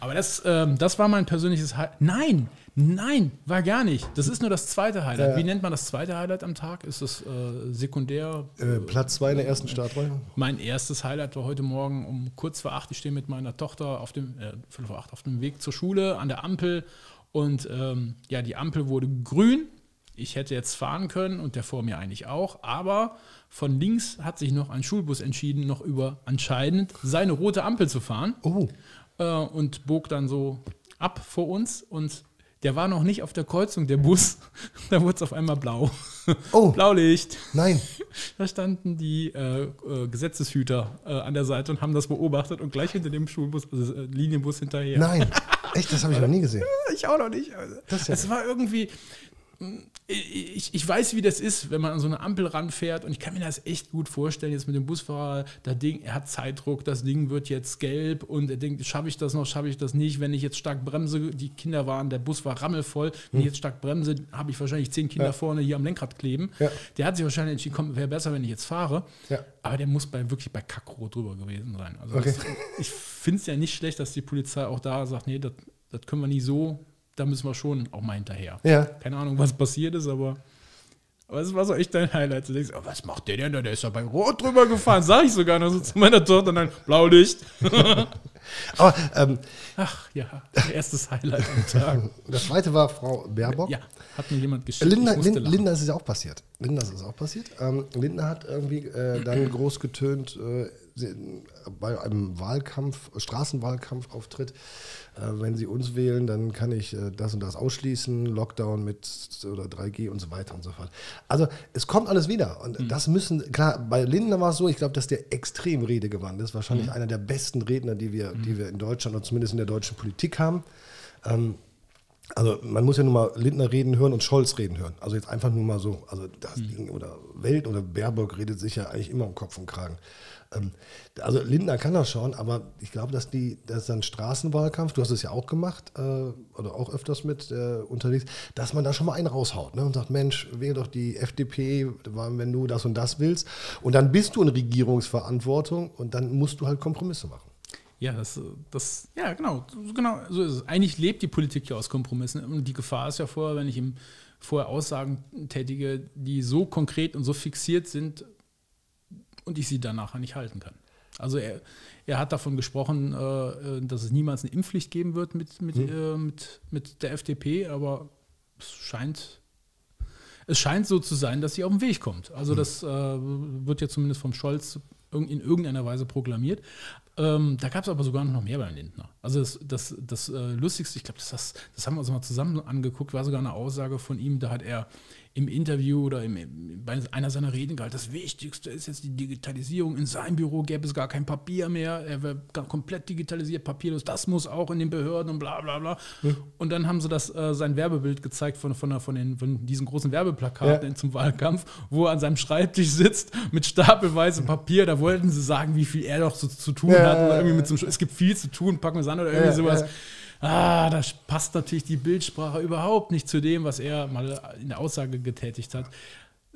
Aber das, ähm, das war mein persönliches Highlight. Nein, nein, war gar nicht. Das ist nur das zweite Highlight. Ja. Wie nennt man das zweite Highlight am Tag? Ist das äh, sekundär? Äh, Platz zwei in der ersten Startreihe. Mein erstes Highlight war heute Morgen um kurz vor acht. Ich stehe mit meiner Tochter auf dem, äh, vor acht auf dem Weg zur Schule an der Ampel und ähm, ja, die Ampel wurde grün. Ich hätte jetzt fahren können und der vor mir eigentlich auch, aber von links hat sich noch ein Schulbus entschieden, noch über anscheinend seine rote Ampel zu fahren. Oh, äh, und bog dann so ab vor uns. Und der war noch nicht auf der Kreuzung, der Bus. da wurde es auf einmal blau. Oh. Blaulicht. nein. Da standen die äh, äh, Gesetzeshüter äh, an der Seite und haben das beobachtet und gleich hinter dem Schulbus, also äh, Linienbus hinterher. Nein. Echt, das habe ich noch nie gesehen. Ich auch noch nicht. Das ja- es war irgendwie. Ich, ich weiß, wie das ist, wenn man an so eine Ampel ranfährt und ich kann mir das echt gut vorstellen, jetzt mit dem Busfahrer, das Ding, er hat Zeitdruck, das Ding wird jetzt gelb und er denkt, schaffe ich das noch, schaffe ich das nicht, wenn ich jetzt stark bremse, die Kinder waren, der Bus war rammelvoll, wenn ich jetzt stark bremse, habe ich wahrscheinlich zehn Kinder Hm. Ja. vorne hier am Lenkrad kleben. Ja. Der hat sich wahrscheinlich entschieden, komm, wäre besser, wenn ich jetzt fahre. Ja. Aber der muss bei, wirklich bei Kackrot drüber gewesen sein. Also Okay. das, ich finde es ja nicht schlecht, dass die Polizei auch da sagt, nee, das, das können wir nicht so, da müssen wir schon auch mal hinterher. Ja. Keine Ahnung, was passiert ist, aber, aber es war so echt dein Highlight. Du denkst, oh, was macht der denn da? Der ist ja bei Rot drüber gefahren, sag ich sogar noch so zu meiner Tochter, und dann Blaulicht. Aber ähm, Ach ja, erstes Highlight am Tag. das zweite war Frau Baerbock. Ja, hat mir jemand geschickt. Linda, Lin. Linda ist es ja auch passiert. Linda ist es auch passiert. Ähm, Linda hat irgendwie äh, dann groß getönt äh, sie, bei einem Wahlkampf, Straßenwahlkampfauftritt, äh, wenn sie uns wählen, dann kann ich äh, das und das ausschließen, Lockdown mit oder 3G und so weiter und so fort. Also es kommt alles wieder. Und Mhm. das müssen, klar, bei Linda war es so, ich glaube, dass der extrem redegewandt ist. Wahrscheinlich Mhm. einer der besten Redner, die wir, die wir in Deutschland oder zumindest in der deutschen Politik haben. Also man muss ja nur mal Lindner reden hören und Scholz reden hören. Also jetzt einfach nur mal so. Also das Ding oder Welt oder Baerbock redet sich ja eigentlich immer um Kopf und Kragen. Ähm, also Lindner kann das schon, aber ich glaube, dass die, dass dann Straßenwahlkampf, du hast es ja auch gemacht, äh, oder auch öfters mit äh, unterwegs, dass man da schon mal einen raushaut ne, und sagt, Mensch, wähle doch die FDP, wenn du das und das willst. Und dann bist du in Regierungsverantwortung und dann musst du halt Kompromisse machen. Ja, das, das, ja, genau, genau, so ist es. Eigentlich lebt die Politik ja aus Kompromissen. Und die Gefahr ist ja vorher, wenn ich ihm vorher Aussagen tätige, die so konkret und so fixiert sind und ich sie dann nachher nicht halten kann. Also er, er hat davon gesprochen, äh, dass es niemals eine Impfpflicht geben wird mit, mit, äh, mit, mit der FDP, aber es scheint, es scheint so zu sein, dass sie auf den Weg kommt. Also das äh, wird ja zumindest vom Scholz in irgendeiner Weise proklamiert. Ähm, da gab es aber sogar noch mehr bei Lindner. Also das, das, das äh, Lustigste, ich glaube, das, das, das haben wir uns mal zusammen angeguckt, war sogar eine Aussage von ihm, da hat er im Interview oder im, bei einer seiner Reden gehalten, das Wichtigste ist jetzt die Digitalisierung. In seinem Büro gäbe es gar kein Papier mehr, er wäre komplett digitalisiert, papierlos, das muss auch in den Behörden und bla bla bla. Und dann haben sie das, äh, sein Werbebild gezeigt von, von, von, den, von diesen großen Werbeplakaten Ja. zum Wahlkampf, wo er an seinem Schreibtisch sitzt mit stapelweise Papier. Da wollten sie sagen, wie viel er doch so zu tun Ja, hat. Und ja, irgendwie ja. mit so einem, es gibt viel zu tun, packen wir es an oder irgendwie Ja, sowas. ja. Ah, da passt natürlich die Bildsprache überhaupt nicht zu dem, was er mal in der Aussage getätigt hat.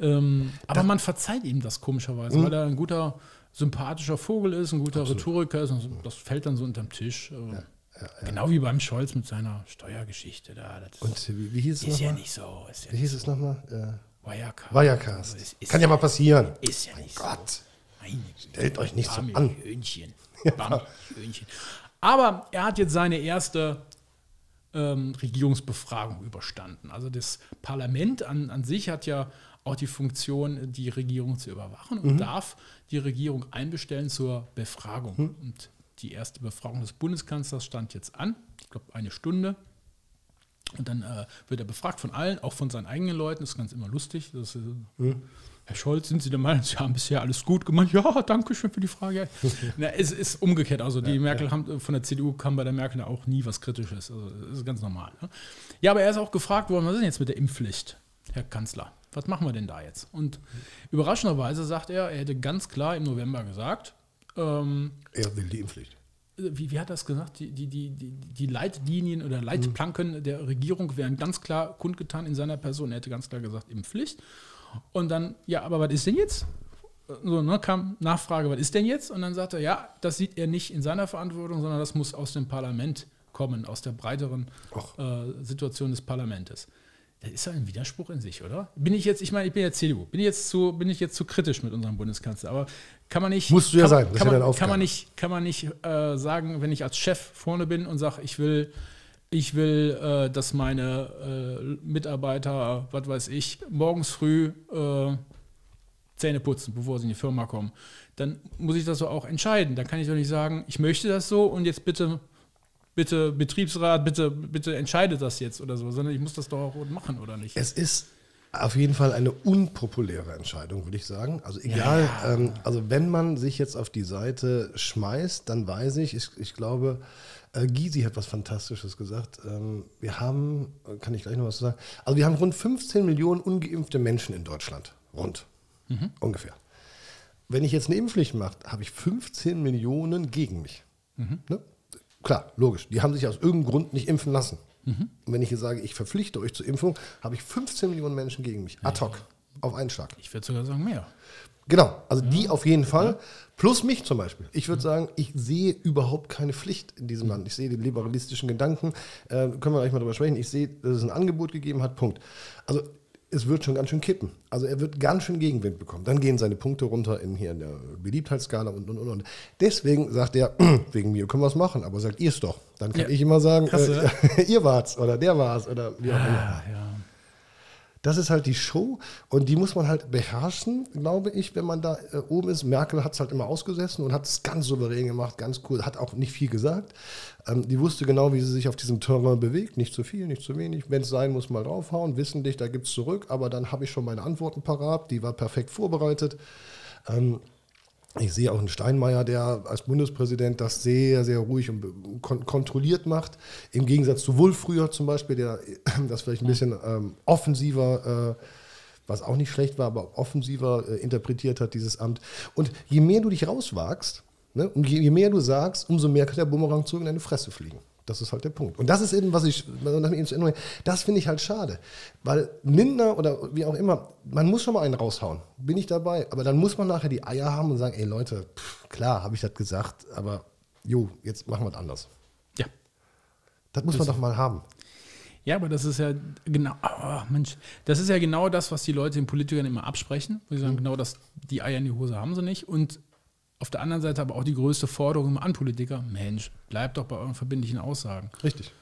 Ähm, aber man verzeiht ihm das komischerweise, weil er ein guter, sympathischer Vogel ist, ein guter Rhetoriker ist. Und das fällt dann so unterm Tisch. Äh, Genau wie beim Scholz mit seiner Steuergeschichte. Da. Das Und wie, wie hieß es ist ja nicht so. Ist ja Wie hieß es nochmal? Äh, Wirecard. Wirecast. Ist, ist, Kann ja mal passieren. ist ja nicht so. Gott. Meine. Stellt euch nicht so an. Hühnchen. Hühnchen. Aber er hat jetzt seine erste ähm, Regierungsbefragung überstanden. Also das Parlament an, an sich hat ja auch die Funktion, die Regierung zu überwachen und darf die Regierung einbestellen zur Befragung. Und die erste Befragung des Bundeskanzlers stand jetzt an, ich glaube eine Stunde. Und dann äh, wird er befragt von allen, auch von seinen eigenen Leuten. Das ist ganz immer lustig. Das ist, äh, Herr Scholz, sind Sie der Meinung, Sie haben bisher alles gut gemacht? Ja, danke schön für die Frage. Na, es ist umgekehrt. Also die Merkel haben, von der CDU kam bei der Merkel auch nie was Kritisches. Also das ist ganz normal. Ne? Ja, aber er ist auch gefragt worden, was ist denn jetzt mit der Impfpflicht, Herr Kanzler? Was machen wir denn da jetzt? Und überraschenderweise sagt er, er hätte ganz klar im November gesagt, ähm, Er will die Impfpflicht. wie, wie hat er das gesagt? Die, die, die, die, die Leitlinien oder Leitplanken der Regierung wären ganz klar kundgetan in seiner Person. Er hätte ganz klar gesagt, Impfpflicht. Und dann, ja, aber was ist denn jetzt? So, ne, kam Nachfrage, was ist denn jetzt? Und dann sagt er, ja, das sieht er nicht in seiner Verantwortung, sondern das muss aus dem Parlament kommen, aus der breiteren äh, Situation des Parlaments. Das ist ja ein Widerspruch in sich, oder? Bin ich jetzt, ich meine, ich bin ja CDU, bin ich jetzt zu, bin ich jetzt zu kritisch mit unserem Bundeskanzler, aber kann man nicht. Musst du ja kann, sein, das ist kann, ja man, deine Aufgabe. kann man nicht, kann man nicht äh, sagen, wenn ich als Chef vorne bin und sage, ich will, ich will, äh, dass meine äh, Mitarbeiter, was weiß ich, morgens früh äh, Zähne putzen, bevor sie in die Firma kommen, dann muss ich das so auch entscheiden. Dann kann ich doch nicht sagen, ich möchte das so und jetzt bitte, bitte Betriebsrat, bitte, bitte entscheidet das jetzt oder so, sondern ich muss das doch auch machen, oder nicht? Es ist auf jeden Fall eine unpopuläre Entscheidung, würde ich sagen. Also egal, ähm, also wenn man sich jetzt auf die Seite schmeißt, dann weiß ich, ich, ich glaube, äh, Gysi hat was Fantastisches gesagt. Ähm, wir haben, kann ich gleich noch was sagen, also wir haben rund 15 Millionen ungeimpfte Menschen in Deutschland. Rund. Ungefähr. Wenn ich jetzt eine Impfpflicht mache, habe ich 15 Millionen gegen mich. Ne? Klar, logisch. Die haben sich aus irgendeinem Grund nicht impfen lassen. Und wenn ich jetzt sage, ich verpflichte euch zur Impfung, habe ich 15 Millionen Menschen gegen mich. Ad hoc. Auf einen Schlag. Ich würde sogar sagen mehr. Genau, also die auf jeden Fall. Plus mich zum Beispiel. Ich würde sagen, ich sehe überhaupt keine Pflicht in diesem Land. Ich sehe den liberalistischen Gedanken. Äh, können wir gleich mal drüber sprechen. Ich sehe, dass es ein Angebot gegeben hat. Punkt. Also es wird schon ganz schön kippen. Also er wird ganz schön Gegenwind bekommen. Dann gehen seine Punkte runter in hier in der Beliebtheitsskala und und und und. Deswegen sagt er, wegen mir können wir es machen, aber sagt ihr es doch. Dann kann Ja. ich immer sagen, äh, ihr wart's oder der war's oder wie auch immer. Ah, ja. Das ist halt die Show und die muss man halt beherrschen, glaube ich, wenn man da äh, oben ist. Merkel hat es halt immer ausgesessen und hat es ganz souverän gemacht, ganz cool, hat auch nicht viel gesagt. Ähm, die wusste genau, wie sie sich auf diesem Terrain bewegt. Nicht zu viel, nicht zu wenig. Wenn es sein muss, mal draufhauen. Wissentlich, da gibt es zurück. Aber dann habe ich schon meine Antworten parat. Die war perfekt vorbereitet. Ähm, ich sehe auch einen Steinmeier, der als Bundespräsident das sehr, sehr ruhig und kontrolliert macht. Im Gegensatz zu Wulff früher zum Beispiel, der das vielleicht ein bisschen ähm, offensiver was auch nicht schlecht war, aber offensiver äh, interpretiert hat, dieses Amt. Und je mehr du dich rauswagst, ne, und je, je mehr du sagst, umso mehr kann der Bumerang zurück in deine Fresse fliegen. Das ist halt der Punkt. Und das ist eben, was ich, das finde ich halt schade. Weil Lindner oder wie auch immer, man muss schon mal einen raushauen. Bin ich dabei. Aber dann muss man nachher die Eier haben und sagen, ey Leute, pff, klar, habe ich das gesagt, aber jo, jetzt machen wir es anders. Ja. Das muss man doch mal haben. Ja, aber das ist ja genau, oh, Mensch, das ist ja genau das, was die Leute den Politikern immer absprechen. Sie sagen genau, dass die Eier in die Hose haben sie nicht. Und auf der anderen Seite aber auch die größte Forderung an Politiker: Mensch, bleibt doch bei euren verbindlichen Aussagen. Richtig.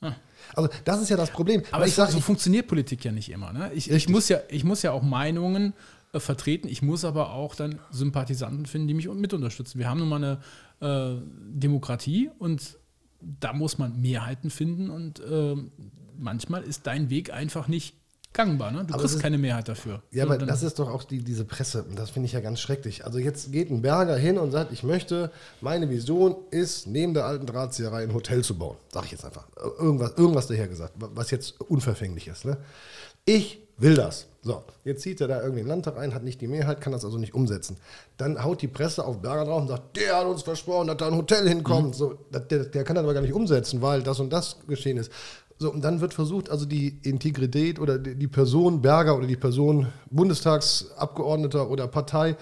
Ah. Also das ist ja das Problem. Aber ich sag, so funktioniert Politik ja nicht immer. Ne? Ich, ich, muss ja, ich muss ja auch Meinungen äh, vertreten. Ich muss aber auch dann Sympathisanten finden, die mich mit unterstützen. Wir haben nun mal eine äh, Demokratie und da muss man Mehrheiten finden und ähm, manchmal ist dein Weg einfach nicht gangbar. Ne? Du Aber kriegst ist- keine Mehrheit dafür. Ja, So, aber das ist doch auch die, diese Presse. Und das finde ich ja ganz schrecklich. Also jetzt geht ein Berger hin und sagt, ich möchte, meine Vision ist, neben der alten Drahtzieherei ein Hotel zu bauen. Sag ich jetzt einfach. Irgendwas, irgendwas daher gesagt, was jetzt unverfänglich ist. Ne? Ich will das. So, jetzt zieht er da irgendwie in den Landtag ein, hat nicht die Mehrheit, kann das also nicht umsetzen. Dann haut die Presse auf Berger drauf und sagt, der hat uns versprochen, dass da ein Hotel hinkommt. So, das- der, der kann das aber gar nicht umsetzen, weil das und das geschehen ist. So, und dann wird versucht, also die Integrität oder die, Person Berger oder die Person Bundestagsabgeordneter oder Partei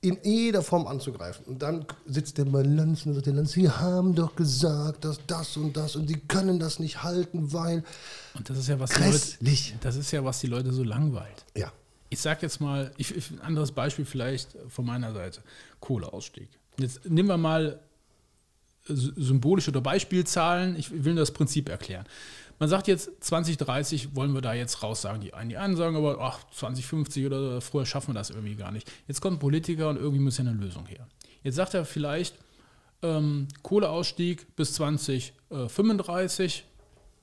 in jeder Form anzugreifen. Und dann sitzt der mal Lanz und sagt, der Lanz, Sie haben doch gesagt, dass das und das und Sie können das nicht halten, weil. und das ist ja was die Leute, das ist ja was die Leute so langweilt. Ja. Ich sage jetzt mal, ich, ein anderes Beispiel vielleicht von meiner Seite. Kohleausstieg. Jetzt nehmen wir mal symbolische oder Beispielzahlen. Ich will nur das Prinzip erklären. Man sagt jetzt, 2030 wollen wir da jetzt raus, sagen die einen. Die einen sagen aber, ach, 2050 oder früher schaffen wir das irgendwie gar nicht. Jetzt kommt ein Politiker und irgendwie muss ja eine Lösung her. Jetzt sagt er vielleicht, ähm, Kohleausstieg bis 2035,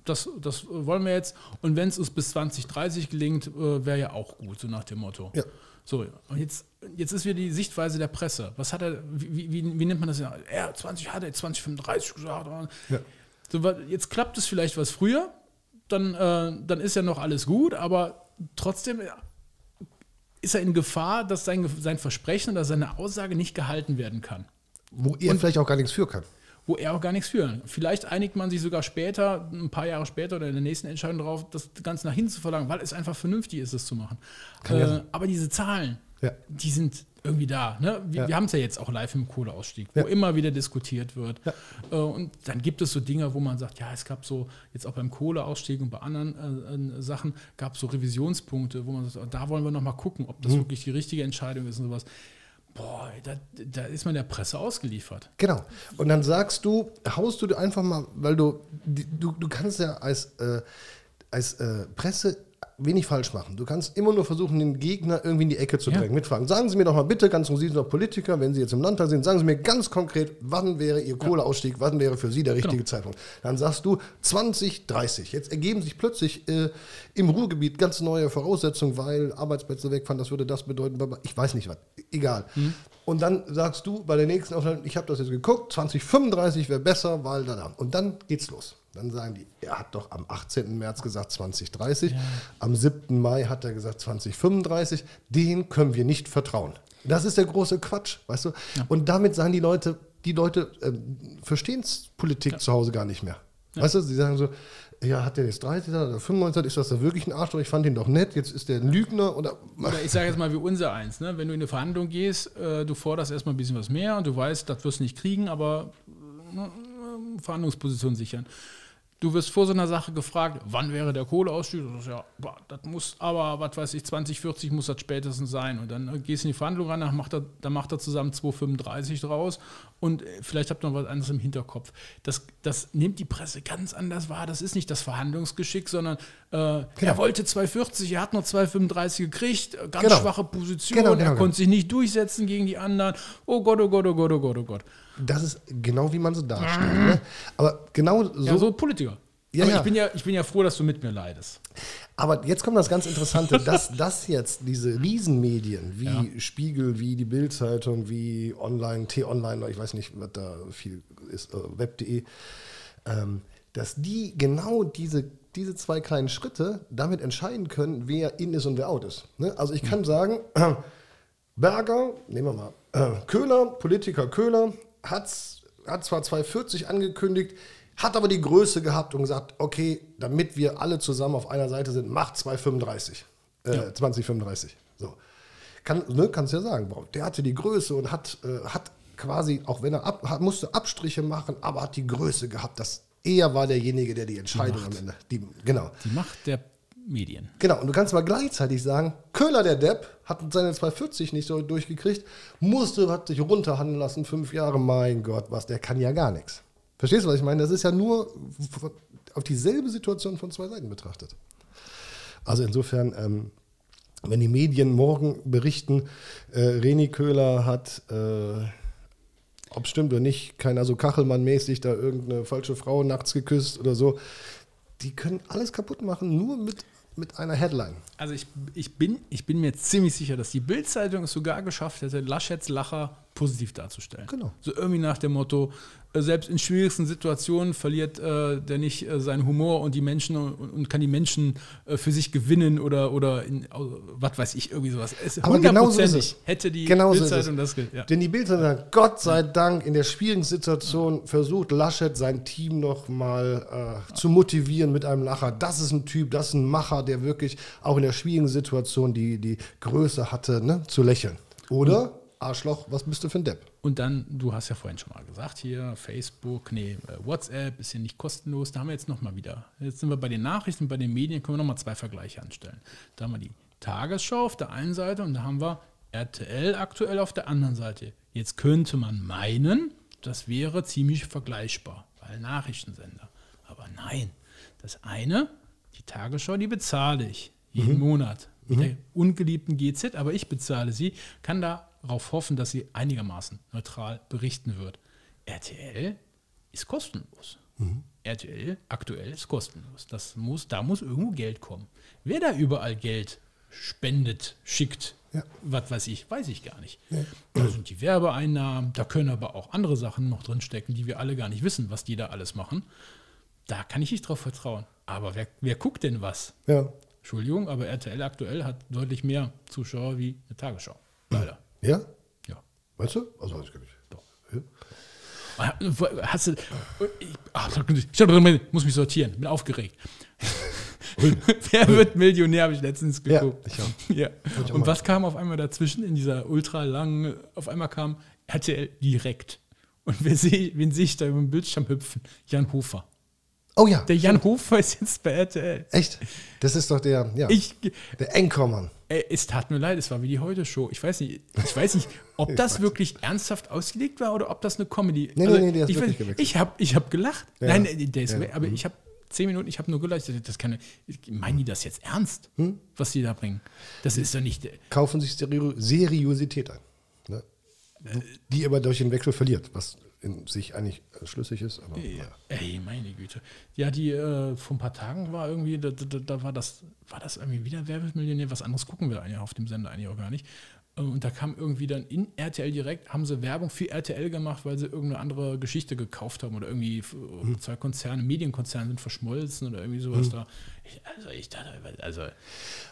das, das wollen wir jetzt. Und wenn es uns bis 2030 gelingt, äh, wäre ja auch gut, so nach dem Motto. Ja. So, und jetzt, jetzt ist wieder die Sichtweise der Presse. Was hat er, wie, wie, wie nennt man das? ja? Er 20 hat er 2035 gesagt. Ja. So, jetzt klappt es vielleicht was früher, dann, äh, dann ist ja noch alles gut, aber trotzdem ist er in Gefahr, dass sein, sein Versprechen oder seine Aussage nicht gehalten werden kann Wo er vielleicht auch gar nichts für kann. Wo er auch gar nichts für. Vielleicht einigt man sich sogar später, ein paar Jahre später oder in der nächsten Entscheidung darauf, das Ganze nach hinten zu verlangen, weil es einfach vernünftig ist, es zu machen. Ja Äh, aber diese Zahlen, Ja. die sind irgendwie da. Ne? Wir, Ja. wir haben es ja jetzt auch live im Kohleausstieg, wo Ja. immer wieder diskutiert wird. Äh, und dann gibt es so Dinge, wo man sagt, ja, es gab so, jetzt auch beim Kohleausstieg und bei anderen äh, äh, Sachen, gab es so Revisionspunkte, wo man sagt, oh, da wollen wir noch mal gucken, ob Mhm. das wirklich die richtige Entscheidung ist und sowas. Boah, da, da ist man der Presse ausgeliefert. Genau. Und dann sagst du, haust du dir einfach mal, weil du, du, du kannst ja als, äh, als äh, Presse wenig falsch machen. Du kannst immer nur versuchen, den Gegner irgendwie in die Ecke zu Ja. drängen. Mitfragen. Sagen Sie mir doch mal bitte, ganz Sie sind doch Politiker, wenn Sie jetzt im Landtag sind, sagen Sie mir ganz konkret, wann wäre Ihr Kohleausstieg, wann wäre für Sie der richtige Genau. Zeitpunkt. Dann sagst du 2030. Jetzt ergeben sich plötzlich äh, im Ruhrgebiet ganz neue Voraussetzungen, weil Arbeitsplätze wegfahren, das würde das bedeuten, ich weiß nicht was, egal. Mhm. Und dann sagst du bei der nächsten Aufnahme, ich habe das jetzt geguckt, 2035 wäre besser, weil da, da. Und dann geht's los. Dann sagen die, er hat doch am 18. März gesagt 2030, am 7. Mai hat er gesagt 2035, den können wir nicht vertrauen. Das ist der große Quatsch, weißt du? Und damit sagen die Leute, die Leute ähm, verstehen Politik zu Hause gar nicht mehr. Weißt du, sie sagen so, ja, hat der jetzt 30 oder 95, ist das da wirklich ein Arschloch? Ich fand ihn doch nett, jetzt ist der ein Lügner oder. Oder ich sage jetzt mal wie unser eins, ne? wenn du in eine Verhandlung gehst, äh, du forderst erstmal ein bisschen was mehr und du weißt, das wirst du nicht kriegen, aber äh, Verhandlungsposition sichern. Du wirst vor so einer Sache gefragt, wann wäre der Kohleausstieg? Du sagst, ja, boah, das muss aber, was weiß ich, 2040 muss das spätestens sein. Und dann äh, gehst du in die Verhandlung ran, dann macht er, dann macht er zusammen 235 draus und äh, vielleicht habt ihr noch was anderes im Hinterkopf. Das, das nimmt die Presse ganz anders wahr. Das ist nicht das Verhandlungsgeschick, sondern äh, er wollte 240, er hat nur 235 gekriegt, äh, ganz Genau. schwache Position, Genau, genau, er genau. konnte sich nicht durchsetzen gegen die anderen. Oh Gott, oh Gott, oh Gott, oh Gott, oh Gott. Das ist genau wie man sie darstellt. Ne? Aber genau so. Ja, so Politiker. Ja, Aber ja. Ich, bin ja, ich bin ja froh, dass du mit mir leidest. Aber jetzt kommt das ganz Interessante, dass das jetzt diese Riesenmedien wie Spiegel, wie die Bildzeitung, wie Online, T-Online, ich weiß nicht, was da viel ist, äh, web.de, ähm, dass die genau diese, diese zwei kleinen Schritte damit entscheiden können, wer in ist und wer out ist. Ne? Also ich kann sagen, Berger, nehmen wir mal, äh, Köhler, Politiker Köhler, hat's, hat zwar 240 angekündigt, hat aber die Größe gehabt und gesagt, okay, damit wir alle zusammen auf einer Seite sind, macht 235, äh, 2035. So. Kann, ne, kannst ja sagen, boah, der hatte die Größe und hat, äh, hat quasi, auch wenn er ab, hat, musste Abstriche machen, aber hat die Größe gehabt, dass er war derjenige, der die Entscheidung am Ende, die, genau. Die Macht der Medien. Genau, und du kannst mal gleichzeitig sagen, Köhler, der Depp, hat seine 240 nicht so durchgekriegt, musste, hat sich runterhandeln lassen, fünf Jahre, mein Gott, was, der kann ja gar nichts. Verstehst du, was ich meine? Das ist ja nur auf dieselbe Situation von zwei Seiten betrachtet. Also insofern, ähm, wenn die Medien morgen berichten, äh, Reni Köhler hat, äh, ob stimmt oder nicht, kein also Kachelmann-mäßig da irgendeine falsche Frau nachts geküsst oder so, die können alles kaputt machen, nur mit, mit einer Headline. Also ich, ich, bin, ich bin mir ziemlich sicher, dass die Bild-Zeitung es sogar geschafft hätte, Laschets Lacher positiv darzustellen. Genau. So irgendwie nach dem Motto, äh, selbst in schwierigsten Situationen verliert äh, der nicht äh, seinen Humor und die Menschen und, und kann die Menschen äh, für sich gewinnen oder, oder in, au- was weiß ich, irgendwie sowas. Es, Aber genau so ist es. hätte die Genau so Bild-Zeitung es. das ja. Denn die Bildzeitung sagt, Gott sei Dank, in der schwierigen Situation versucht Laschet sein Team noch mal äh, zu motivieren mit einem Lacher. Das ist ein Typ, das ist ein Macher, der wirklich auch in der schwierigen Situation die, die Größe hatte, ne, zu lächeln. Oder, Arschloch, was bist du für ein Depp? Und dann, du hast ja vorhin schon mal gesagt, hier Facebook, nee, äh, WhatsApp ist ja nicht kostenlos. Da haben wir jetzt nochmal wieder. Jetzt sind wir bei den Nachrichten, bei den Medien, können wir nochmal zwei Vergleiche anstellen. Da haben wir die Tagesschau auf der einen Seite und da haben wir RTL aktuell auf der anderen Seite. Jetzt könnte man meinen, das wäre ziemlich vergleichbar, weil Nachrichtensender. Aber nein, das eine, die Tagesschau, die bezahle ich jeden Monat mit der ungeliebten GZ, aber ich bezahle sie, kann darauf hoffen, dass sie einigermaßen neutral berichten wird. RTL ist kostenlos. RTL aktuell ist kostenlos. Das muss, da muss irgendwo Geld kommen. Wer da überall Geld spendet, schickt, Ja. was weiß ich, weiß ich gar nicht. Da sind die Werbeeinnahmen, da können aber auch andere Sachen noch drinstecken, die wir alle gar nicht wissen, was die da alles machen. Da kann ich nicht drauf vertrauen. Aber wer, wer guckt denn was? Ja. Entschuldigung, aber RTL aktuell hat deutlich mehr Zuschauer wie eine Tagesschau. Leider. Ja? Ja. Weißt du? Also, weiß ich gar nicht. Ja. Hast du. Ich, ach, ich muss mich sortieren, bin aufgeregt. Wer wird Millionär, habe ich letztens Ja, geguckt. ich auch. Ja. ich auch Und was kam auf einmal dazwischen in dieser ultra langen, auf einmal kam RTL direkt. Und wen sehe ich da über den Bildschirm hüpfen? Jan Hofer. Oh ja. Der Jan Hofer ist jetzt bei RTL. Echt? Das ist doch der, ja, Ich, der Anchormann. Ey, es tat mir leid, es war wie die Heute-Show. Ich weiß nicht, ich weiß nicht, ob das wirklich ernsthaft ausgelegt war oder ob das eine Comedy Nee, nee, nee, der ist ich wirklich weiß- gewechselt. Ich habe ich hab gelacht. Ja. Nein, der ist Ja. aber ich habe zehn Minuten, ich habe nur gelacht. Das kann, meinen die das jetzt ernst, Hm? was die da bringen? Das ist doch nicht. Kaufen sich Seri Seriosität ein. Ne? Die aber durch den Wechsel verliert, was in sich eigentlich äh, schlüssig ist. Aber, naja. Ey, meine Güte. Ja, die äh, vor ein paar Tagen war irgendwie, da, da, da war das, war das irgendwie wieder Wer wird Millionär? Was anderes gucken wir eigentlich auf dem Sender eigentlich auch gar nicht. Äh, Und da kam irgendwie dann in RTL direkt, haben sie Werbung für RTL gemacht, weil sie irgendeine andere Geschichte gekauft haben oder irgendwie f- Hm. zwei Konzerne, Medienkonzerne sind verschmolzen oder irgendwie sowas da. Ich, also ich dachte, also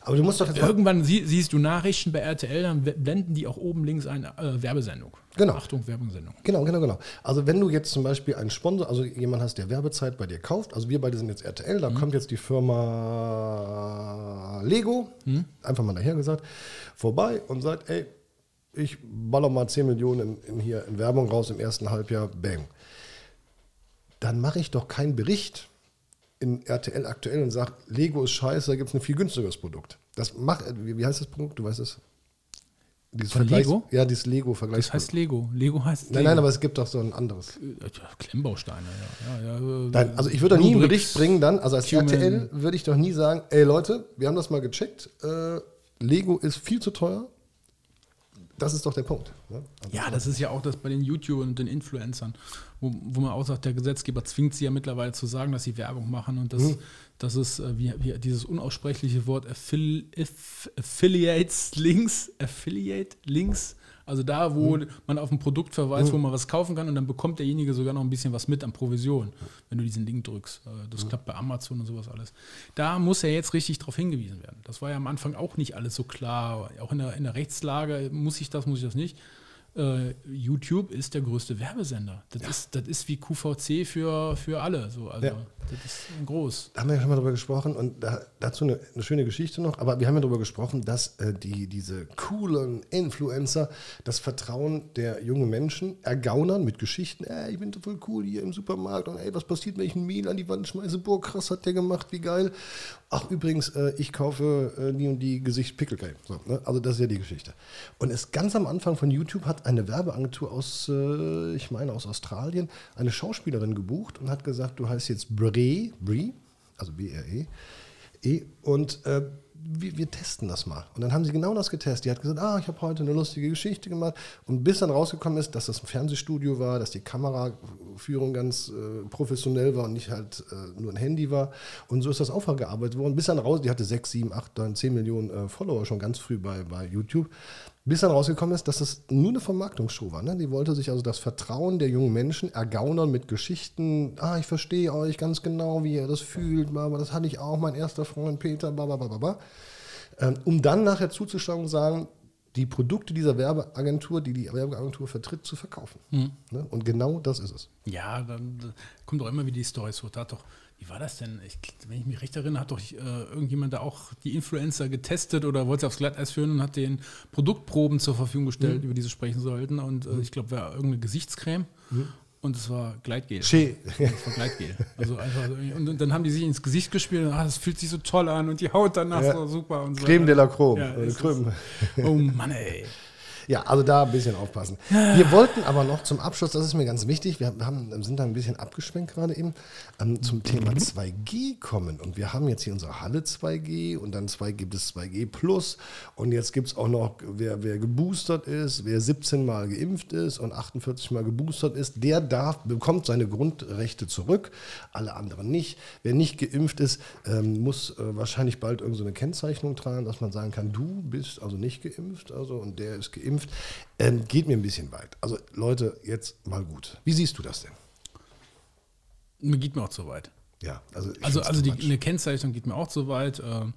aber du musst doch irgendwann sie, siehst du Nachrichten bei RTL, dann blenden die auch oben links eine äh, Werbesendung. Genau. Achtung, Werbesendung. Genau, genau, genau. Also wenn du jetzt zum Beispiel einen Sponsor, also jemand hast, der Werbezeit bei dir kauft, also wir beide sind jetzt RTL, da kommt jetzt die Firma Lego, einfach mal daher gesagt, vorbei und sagt, ey, ich baller mal 10 Millionen in, in hier in Werbung raus im ersten Halbjahr, bang. Dann mache ich doch keinen Bericht in RTL aktuell und sage, Lego ist scheiße, da gibt es ein viel günstigeres Produkt. Das macht, wie, heißt das Produkt? Du weißt es? Dieses Von Vergleichs- Lego? Ja, dieses Lego-Vergleich. Das heißt Lego. Lego heißt Nein, Lego. nein, aber es gibt doch so ein anderes. Klemmbausteine, ja. ja, ja äh, Nein, also ich würde doch nie einen. Bericht bringen dann, also als Cumin. RTL würde ich doch nie sagen, ey Leute, wir haben das mal gecheckt, äh, Lego ist viel zu teuer. Das ist doch der Punkt. Ne? Also, Ja, das ist ja auch das bei den YouTubern und den Influencern, wo, wo man auch sagt, der Gesetzgeber zwingt sie ja mittlerweile zu sagen, dass sie Werbung machen und das, das ist äh, wie, wie dieses unaussprechliche Wort Affil, Aff, Affiliates Links, Affiliate Links Also da, wo man auf ein Produkt verweist, wo man was kaufen kann und dann bekommt derjenige sogar noch ein bisschen was mit an Provision, wenn du diesen Link drückst. Äh, Das klappt bei Amazon und sowas alles. Da muss ja jetzt richtig darauf hingewiesen werden. Das war ja am Anfang auch nicht alles so klar. Auch in der, in der Rechtslage, muss ich das, muss ich das nicht. Äh, YouTube ist der größte Werbesender. Das, ist, das ist wie QVC für, für alle. So. Also, Ja. Das ist groß. Da haben wir ja schon mal drüber gesprochen und da, dazu eine, eine schöne Geschichte noch. Aber wir haben ja darüber gesprochen, dass äh, die, diese coolen Influencer das Vertrauen der jungen Menschen ergaunern mit Geschichten. Ey, ich bin voll cool hier im Supermarkt und ey, was passiert, wenn ich ein Mehl an die Wand schmeiße? Boah, krass hat der gemacht, wie geil. Ach, übrigens, äh, ich kaufe äh, die und die Gesicht Pickelcreme. So, ne? Also, das ist ja die Geschichte. Und es ganz am Anfang von YouTube hat eine Werbeagentur aus, äh, ich meine, aus Australien, eine Schauspielerin gebucht und hat gesagt, du heißt jetzt Brie, Brie, also B-R-E, E, und äh, wir, wir testen das mal. Und dann haben sie genau das getestet. Die hat gesagt, ah, ich habe heute eine lustige Geschichte gemacht. Und bis dann rausgekommen ist, dass das ein Fernsehstudio war, dass die Kameraführung ganz äh, professionell war und nicht halt äh, nur ein Handy war. Und so ist das aufgearbeitet worden. Bis dann raus, die hatte 6, 7, 8, 9, 10 Millionen äh, Follower schon ganz früh bei, bei YouTube. Bis dann rausgekommen ist, dass das nur eine Vermarktungsshow war. Ne? Die wollte sich also das Vertrauen der jungen Menschen ergaunern mit Geschichten. Ah, ich verstehe euch ganz genau, wie ihr das fühlt. Aber das hatte ich auch, mein erster Freund Peter, blablabla. Ähm, um dann nachher zuzuschauen und sagen, die Produkte dieser Werbeagentur, die die Werbeagentur vertritt, zu verkaufen. Ne? Und genau das ist es. Ja, dann äh, kommt doch immer wieder die Story so. Da hat doch, wie war das denn? Ich, wenn ich mich recht erinnere, hat doch äh, irgendjemand da auch die Influencer getestet oder wollte sie aufs Glatteis führen und hat den Produktproben zur Verfügung gestellt, über die sie sprechen sollten. Und äh, ich glaube, war irgendeine Gesichtscreme. Und es war Gleitgel. Che. Es war Gleitgel. Also einfach, und, dann haben die sich ins Gesicht gespielt und ah, das fühlt sich so toll an und die Haut danach Ja. so super und so. Creme de la Chrome. Ja. Oh Mann, ey. Ja, also da ein bisschen aufpassen. Wir wollten aber noch zum Abschluss, das ist mir ganz wichtig, wir haben, sind da ein bisschen abgeschwenkt gerade eben, ähm, zum Thema 2G kommen. Und wir haben jetzt hier unsere Halle 2G und dann 2 gibt es 2G Plus. Und jetzt gibt es auch noch, wer, wer geboostert ist, wer 17 Mal geimpft ist und 48 Mal geboostert ist, der darf, bekommt seine Grundrechte zurück, alle anderen nicht. Wer nicht geimpft ist, ähm, muss äh, wahrscheinlich bald irgendeine so Kennzeichnung tragen, dass man sagen kann, du bist also nicht geimpft, also und der ist geimpft. Ähm, geht mir ein bisschen weit. Also Leute, jetzt mal gut. Wie siehst du das denn? Mir geht mir auch zu weit. Ja, also ich Also, also die, eine Kennzeichnung geht mir auch zu weit. Ähm,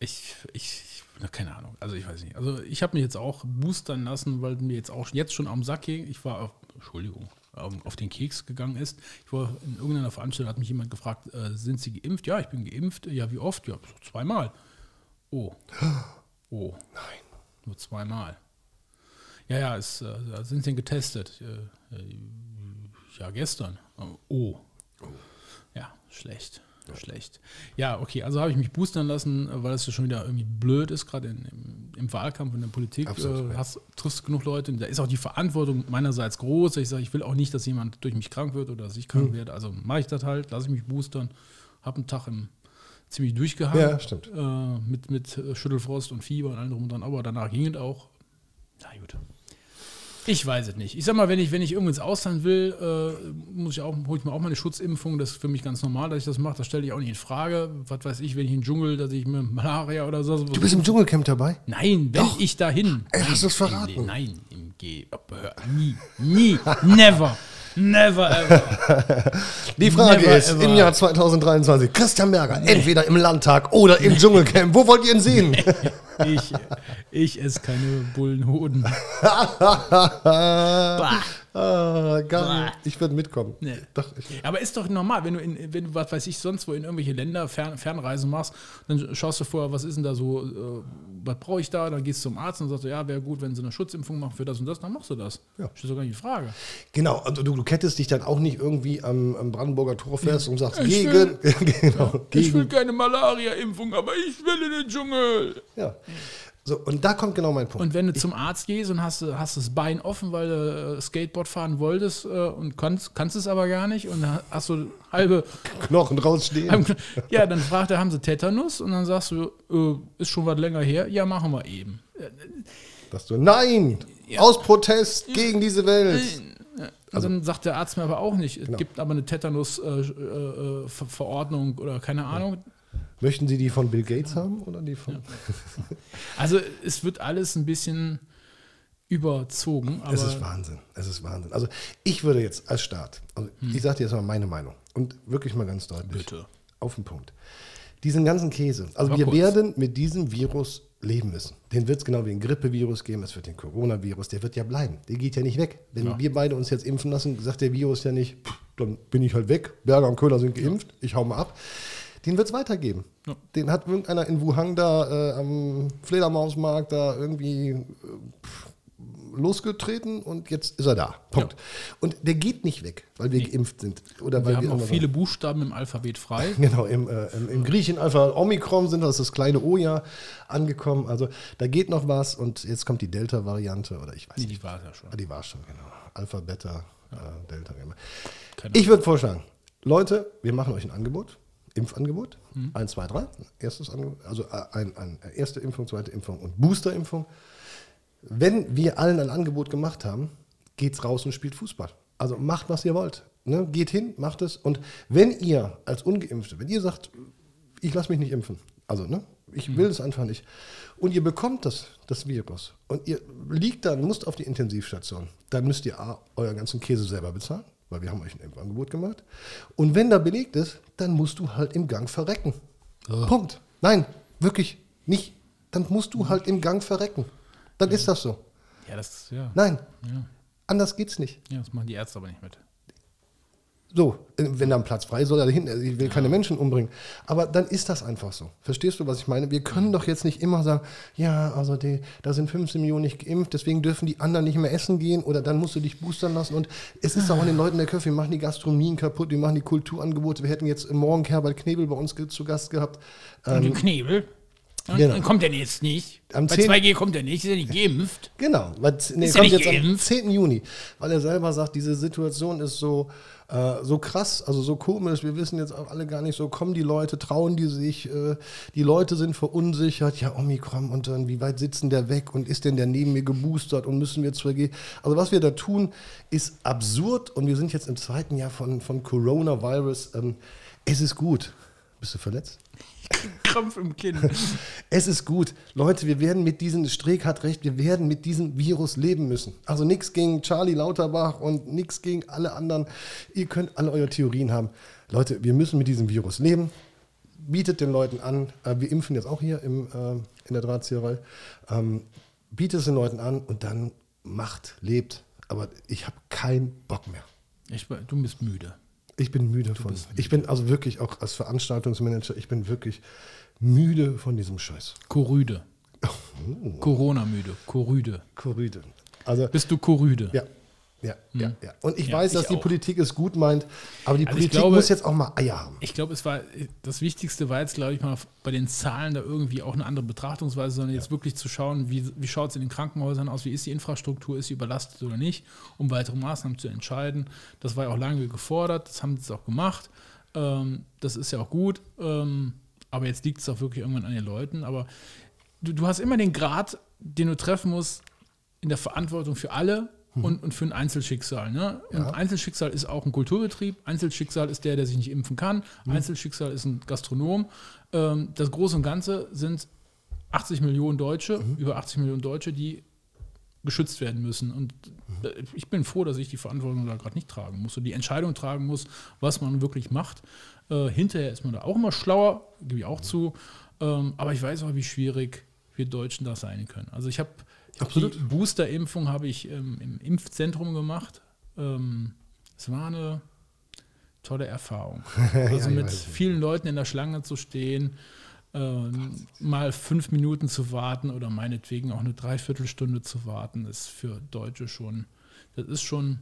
Ich, ich, na, keine Ahnung. Also ich weiß nicht. Also ich habe mich jetzt auch boostern lassen, weil mir jetzt auch jetzt schon am Sack ging. Ich war, auf, Entschuldigung, ähm, auf den Keks gegangen ist. Ich war in irgendeiner Veranstaltung, hat mich jemand gefragt, äh, sind Sie geimpft? Ja, ich bin geimpft. Ja, wie oft? Ja, so zweimal. Oh. Oh. Nein. Nur zweimal. Ja, ja, es, äh, sind Sie denn getestet? Äh, äh, ja, gestern. Oh. Ja, schlecht. Schlecht. Ja, okay, also habe ich mich boostern lassen, weil es ja schon wieder irgendwie blöd ist, gerade im, im Wahlkampf in der Politik. Absolut, äh, ja. hast, triffst genug Leute, da ist auch die Verantwortung meinerseits groß. Ich sage, ich will auch nicht, dass jemand durch mich krank wird oder dass ich krank werde. Also mache ich das halt, lasse ich mich boostern, habe einen Tag im, ziemlich durchgehangen. Ja, stimmt. Äh, mit, mit äh, Schüttelfrost und Fieber und allem drum und dran, aber danach ging es auch. Na gut. Ich weiß es nicht. Ich sag mal, wenn ich, wenn ich irgendwo ins Ausland will, äh, muss ich auch, hole ich mir auch meine Schutzimpfung. Das ist für mich ganz normal, dass ich das mache. Das stelle ich auch nicht in Frage. Was weiß ich, wenn ich in den Dschungel, dass ich mir Malaria oder so. Du bist im Dschungelcamp dabei? Nein, wenn Doch. ich dahin. Ey, hast du's verraten? Im, nein, im G. Nie, nie, never, never ever. Die Frage Never ist, ever. im Jahr 2023, Christian Berger, entweder im Landtag oder im Dschungelcamp. Wo wollt ihr ihn sehen? Ich, ich esse keine Bullenhoden. ah, gar nicht. Ich würde mitkommen. Nee. Doch, ich, Aber ist doch normal, wenn du, in, wenn du, was weiß ich, sonst wo in irgendwelche Länder Fern, Fernreisen machst, dann schaust du vorher, was ist denn da so, äh, was brauche ich da? Dann gehst du zum Arzt und sagst, du, ja, wäre gut, wenn sie eine Schutzimpfung machen für das und das, dann machst du das. Ja. Steht doch gar nicht die Frage. genau, und du, du kettest dich dann auch nicht irgendwie am, am Brandenburger Tor fest und sagst, Ich gegen, genau, Ich will gegen. keine Malaria-Impfung, aber ich will in den Dschungel. Ja. So, und da kommt genau mein Punkt. Und wenn du zum Arzt gehst und hast, hast das Bein offen, weil du äh, Skateboard fahren wolltest äh, und kannst, kannst es aber gar nicht und hast du halbe Knochen rausstehen. Ja, dann fragt er, haben sie Tetanus? Und dann sagst du, äh, ist schon was länger her? Ja, machen wir eben. Sagst du, nein, aus Protest gegen diese Welt. Und dann sagt der Arzt mir aber auch nicht. Genau. Es gibt aber eine Tetanus-Verordnung oder keine Ahnung. Möchten Sie die von Bill Gates haben oder die von? Also es wird alles ein bisschen, überzogen. Aber Es ist Wahnsinn. Es ist Wahnsinn. Also ich würde jetzt als Staat, also ich sage dir jetzt mal meine Meinung und wirklich mal ganz deutlich. Hm. Bitte. Auf den Punkt. Diesen ganzen Käse. Also Aber wir kurz. werden mit diesem Virus leben müssen. Den wird es genau wie ein Grippevirus geben, es wird den Coronavirus, der wird ja bleiben. Der geht ja nicht weg. Wenn Ja. wir beide uns jetzt impfen lassen, sagt der Virus ja nicht, "Pff, dann bin ich halt weg. Berger und Köhler sind geimpft, ich hau mal ab. Den wird es weitergeben. Ja. Den hat irgendeiner in Wuhan da äh, am Fledermausmarkt da irgendwie äh, losgetreten und jetzt ist er da. Punkt. Und der geht nicht weg, weil wir geimpft sind. Oder weil wir haben auch viele Buchstaben im Alphabet frei. Genau, im, äh, im, im Griechen Alpha Omikron sind das das kleine O ja angekommen. Also da geht noch was und jetzt kommt die Delta-Variante oder ich weiß Nee, nicht. die war ja schon. Ah, die war schon, genau. Alpha, Beta, äh, Delta. Ich würde vorschlagen, Leute, wir machen euch ein Angebot, Impfangebot, Mhm. eins, zwei, drei, erstes Angebot, also äh, ein, ein, erste Impfung, zweite Impfung und Boosterimpfung. Wenn wir allen ein Angebot gemacht haben, geht's raus und spielt Fußball. Also macht, was ihr wollt. Ne? Geht hin, macht es. Und wenn ihr als Ungeimpfte, wenn ihr sagt, ich lasse mich nicht impfen, also ne, ich will es einfach nicht, und ihr bekommt das, das Virus, und ihr liegt dann, müsst auf die Intensivstation, dann müsst ihr A, euren ganzen Käse selber bezahlen, weil wir haben euch ein Impfangebot gemacht. Und wenn da belegt ist, dann musst du halt im Gang verrecken. Punkt. Nein, wirklich nicht. Dann musst du halt im Gang verrecken. Dann ist das so. Ja, das, ja. Nein, Ja. anders geht's nicht. ja, das machen die Ärzte aber nicht mit. So, äh, wenn da ein Platz frei ist, soll er dahin. Also Ich will keine Menschen umbringen. Aber dann ist das einfach so. Verstehst du, was ich meine? Wir können doch jetzt nicht immer sagen, ja, also die, da sind 15 Millionen nicht geimpft, deswegen dürfen die anderen nicht mehr essen gehen oder dann musst du dich boostern lassen. Und es ist auch an den Leuten der Köpfe, wir machen die Gastronomien kaputt, wir machen die Kulturangebote. Wir hätten jetzt morgen Herbert Knebel bei uns zu Gast gehabt. Und den Ja, genau. Dann kommt er jetzt nicht. Am Bei 10. 2G kommt er nicht, ist er nicht geimpft. Genau, weil, nee, Ist er kommt nicht jetzt am geimpft? 10. Juni, weil er selber sagt, diese Situation ist so, äh, so krass, also so komisch, wir wissen jetzt auch alle gar nicht so, kommen die Leute, trauen die sich, äh, die Leute sind verunsichert, ja Omikron und dann wie weit sitzen der weg und ist denn der neben mir geboostert und müssen wir 2G, also was wir da tun, ist absurd und wir sind jetzt im zweiten Jahr von, von Coronavirus, ähm, es ist gut. Bist du verletzt? Krampf im Kinn. Es ist gut. Leute, wir werden mit diesem, Streeck hat recht, wir werden mit diesem Virus leben müssen. Also nichts gegen Charlie Lauterbach und nichts gegen alle anderen. Ihr könnt alle eure Theorien haben. Leute, wir müssen mit diesem Virus leben. Bietet den Leuten an, äh, wir impfen jetzt auch hier im, äh, in der Drahtzieherei, ähm, bietet es den Leuten an und dann macht, lebt. Aber ich habe keinen Bock mehr. Ich, du bist müde. Ich bin müde von. Ich bin also wirklich auch als Veranstaltungsmanager, ich bin wirklich müde von diesem Scheiß. Korüde. Oh. Corona-müde. Korüde. Korrüde. Also, Bist du Korüde? ja. Ja, ja, ja. Und ich Ja, weiß, dass ich die auch. Politik es gut meint, aber die Also Politik glaube- muss jetzt auch mal Eier haben. Ich glaube, es war das Wichtigste war jetzt, glaube ich, mal bei den Zahlen da irgendwie auch eine andere Betrachtungsweise, sondern jetzt wirklich zu schauen, wie, wie schaut es in den Krankenhäusern aus, wie ist die Infrastruktur, ist sie überlastet oder nicht, um weitere Maßnahmen zu entscheiden. Das war ja auch lange gefordert, das haben sie jetzt auch gemacht. Ähm, das ist ja auch gut, ähm, aber jetzt liegt es auch wirklich irgendwann an den Leuten. Aber du, du hast immer den Grad, den du treffen musst in der Verantwortung für alle und, und für ein Einzelschicksal. Ne? Und Einzelschicksal ist auch ein Kulturbetrieb, Einzelschicksal ist der, der sich nicht impfen kann, Einzelschicksal ist ein Gastronom. Ähm, das Große und Ganze sind 80 Millionen Deutsche, über 80 Millionen Deutsche, die geschützt werden müssen. Und äh, ich bin froh, dass ich die Verantwortung da gerade nicht tragen muss und die Entscheidung tragen muss, was man wirklich macht. Äh, hinterher ist man da auch immer schlauer, gebe ich auch zu. Ähm, aber ich weiß auch, wie schwierig wir Deutschen das sein können. Also ich habe Absolut. die Booster-Impfung habe ich ähm, im Impfzentrum gemacht. Ähm, es war eine tolle Erfahrung. Also ich mit vielen Leuten in der Schlange zu stehen, ähm, mal fünf Minuten zu warten oder meinetwegen auch eine Dreiviertelstunde zu warten, ist für Deutsche schon, das ist schon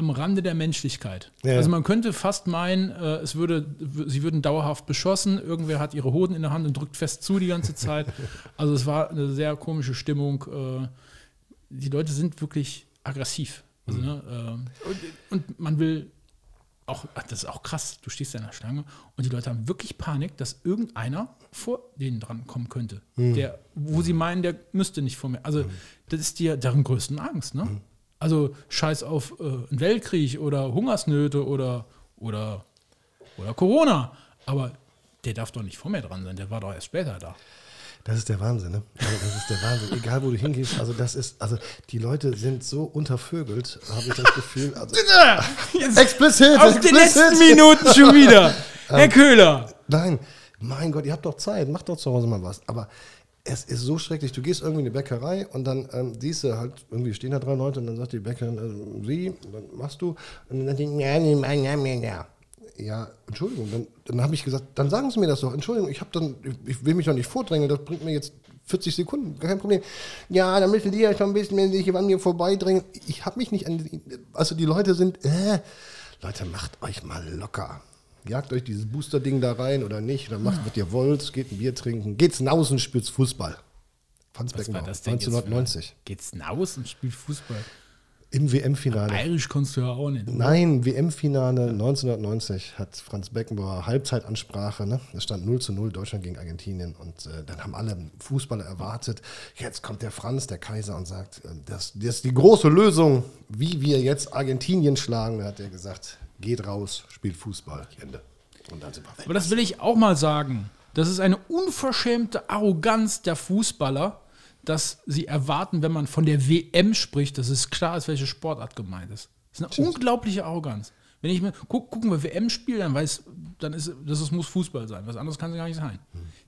am Rande der Menschlichkeit. Ja. Also man könnte fast meinen, äh, es würde, sie würden dauerhaft beschossen, irgendwer hat ihre Hoden in der Hand und drückt fest zu die ganze Zeit. Also es war eine sehr komische Stimmung. Äh, die Leute sind wirklich aggressiv. Also, ne, äh, und, und man will auch, das ist auch krass, du stehst da in der Schlange und die Leute haben wirklich Panik, dass irgendeiner vor denen dran kommen könnte. Der, wo sie meinen, der müsste nicht vor mir. Also, das ist die, deren größten Angst, ne? Also, scheiß auf äh, einen Weltkrieg oder Hungersnöte oder, oder, oder Corona. Aber der darf doch nicht vor mir dran sein, der war doch erst später da. Das ist der Wahnsinn, ne? Also das ist der Wahnsinn. Egal, wo du hingehst, also das ist, also die Leute sind so untervögelt, habe ich das Gefühl. Also, Jetzt explizit, auf den letzten Minuten schon wieder. Herr Köhler. Nein, mein Gott, ihr habt doch Zeit, macht doch zu Hause mal was. Aber es ist so schrecklich. Du gehst irgendwie in die Bäckerei und dann ähm, siehst du halt, irgendwie stehen da drei Leute und dann sagt die Bäckerin, äh, sie, dann machst du, und dann sagt die, ja, Entschuldigung, dann, dann habe ich gesagt, dann sagen Sie mir das doch. Entschuldigung, ich habe dann, ich will mich doch nicht vordrängeln, das bringt mir jetzt 40 Sekunden, kein Problem. Ja, dann müssen die ja schon ein bisschen, wenn sie sich an mir vorbeidrängen. Ich habe mich nicht an, also die Leute sind, äh, Leute, macht euch mal locker. Jagt euch dieses Booster-Ding da rein oder nicht, dann macht, was ihr wollt, geht ein Bier trinken, geht's hinaus und spielt Fußball. Franz Was Beckenbauer, das denn jetzt für- 1990. Geht's hinaus und spielt Fußball? Im WM-Finale. Bayerisch kannst du ja auch nicht. oder? Nein, WM-Finale 1990 hat Franz Beckenbauer Halbzeitansprache. Ne? Es stand 0 zu 0 Deutschland gegen Argentinien. Und äh, dann haben alle Fußballer erwartet, jetzt kommt der Franz, der Kaiser, und sagt, äh, das, das ist die große Lösung, wie wir jetzt Argentinien schlagen. Da hat er gesagt, geht raus, spielt Fußball. Ende. Und dann sind wir. Aber das will ich auch mal sagen. Das ist eine unverschämte Arroganz der Fußballer, dass sie erwarten, wenn man von der WM spricht, dass es klar ist, welche Sportart gemeint ist. Das ist eine unglaubliche Arroganz. Wenn ich mir guck, gucken wir WM-Spiel, dann weiß, dann ist das ist, muss Fußball sein. Was anderes kann es gar nicht sein.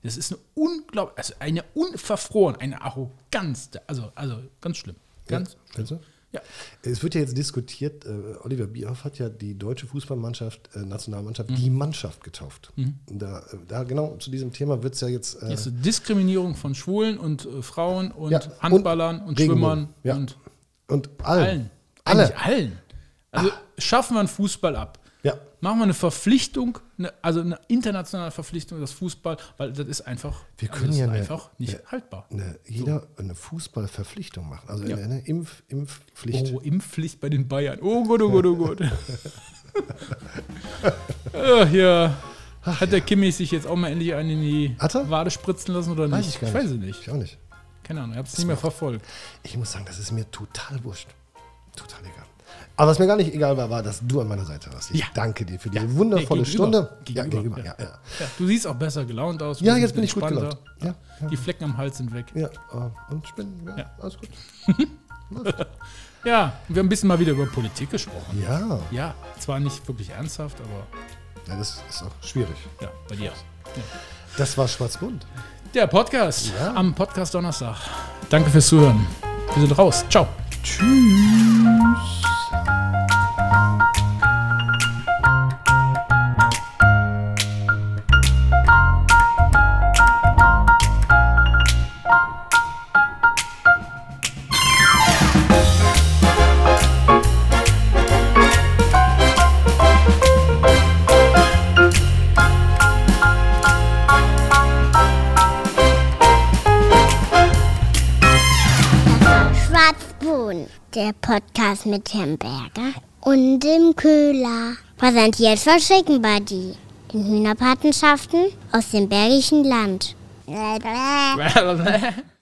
Das ist eine unglaublich, also eine unverfroren, eine Arroganz. Also, also ganz schlimm. Ganz. Findest du? Ja. Es wird ja jetzt diskutiert, äh, Oliver Bierhoff hat ja die deutsche Fußballmannschaft, äh, Nationalmannschaft, Mhm. die Mannschaft getauft. Da, äh, da genau zu diesem Thema wird es ja jetzt. Äh, ist Diskriminierung von Schwulen und äh, Frauen und Ja, Handballern und, Regenbogen. Schwimmern Ja. und und allen. allen. Alle. Allen. Also schaffen wir einen Fußball ab. Ja. Machen wir eine Verpflichtung, eine, also eine internationale Verpflichtung, das Fußball, weil das ist einfach, Wir also können das ja eine- einfach nicht ja. haltbar. Eine, jeder eine Fußballverpflichtung machen. Also Ja. eine, eine Impf, Impfpflicht. Oh, Impfpflicht bei den Bayern. Oh Gott, oh Gott, oh Gott. Ach ja. Hat der Kimmich sich jetzt auch mal endlich einen in die Hat er? Wade spritzen lassen oder nicht? Weiß ich gar nicht. weiß es nicht. Ich auch nicht. Keine Ahnung, ich habe es nicht mehr verfolgt. Ich muss sagen, das ist mir total wurscht. Total egal. Aber was mir gar nicht egal war, war, dass du an meiner Seite warst. Ich Ja. danke dir für diese wundervolle Nee, gegenüber. Stunde. Gegenüber. Ja, gegenüber. Ja, Ja, ja. Ja, du siehst auch besser gelaunt aus. Ja, jetzt bin ich gut gelaunt. Ja, ja. Die Flecken am Hals sind weg. ja. äh, Und Spinnen, ja, Ja. alles gut. Ja, wir haben ein bisschen mal wieder über Politik gesprochen. Ja. Ja, zwar nicht wirklich ernsthaft, aber ja, das ist auch schwierig. ja, bei dir. Das war schwarz-bunt. Der Podcast Ja. am Podcast Donnerstag. Danke fürs Zuhören. Wir sind raus. Ciao. Música der Podcast mit Herrn Berger und dem Köhler. Präsentiert von Chicken Buddy. Den Hühnerpatenschaften aus dem Bergischen Land.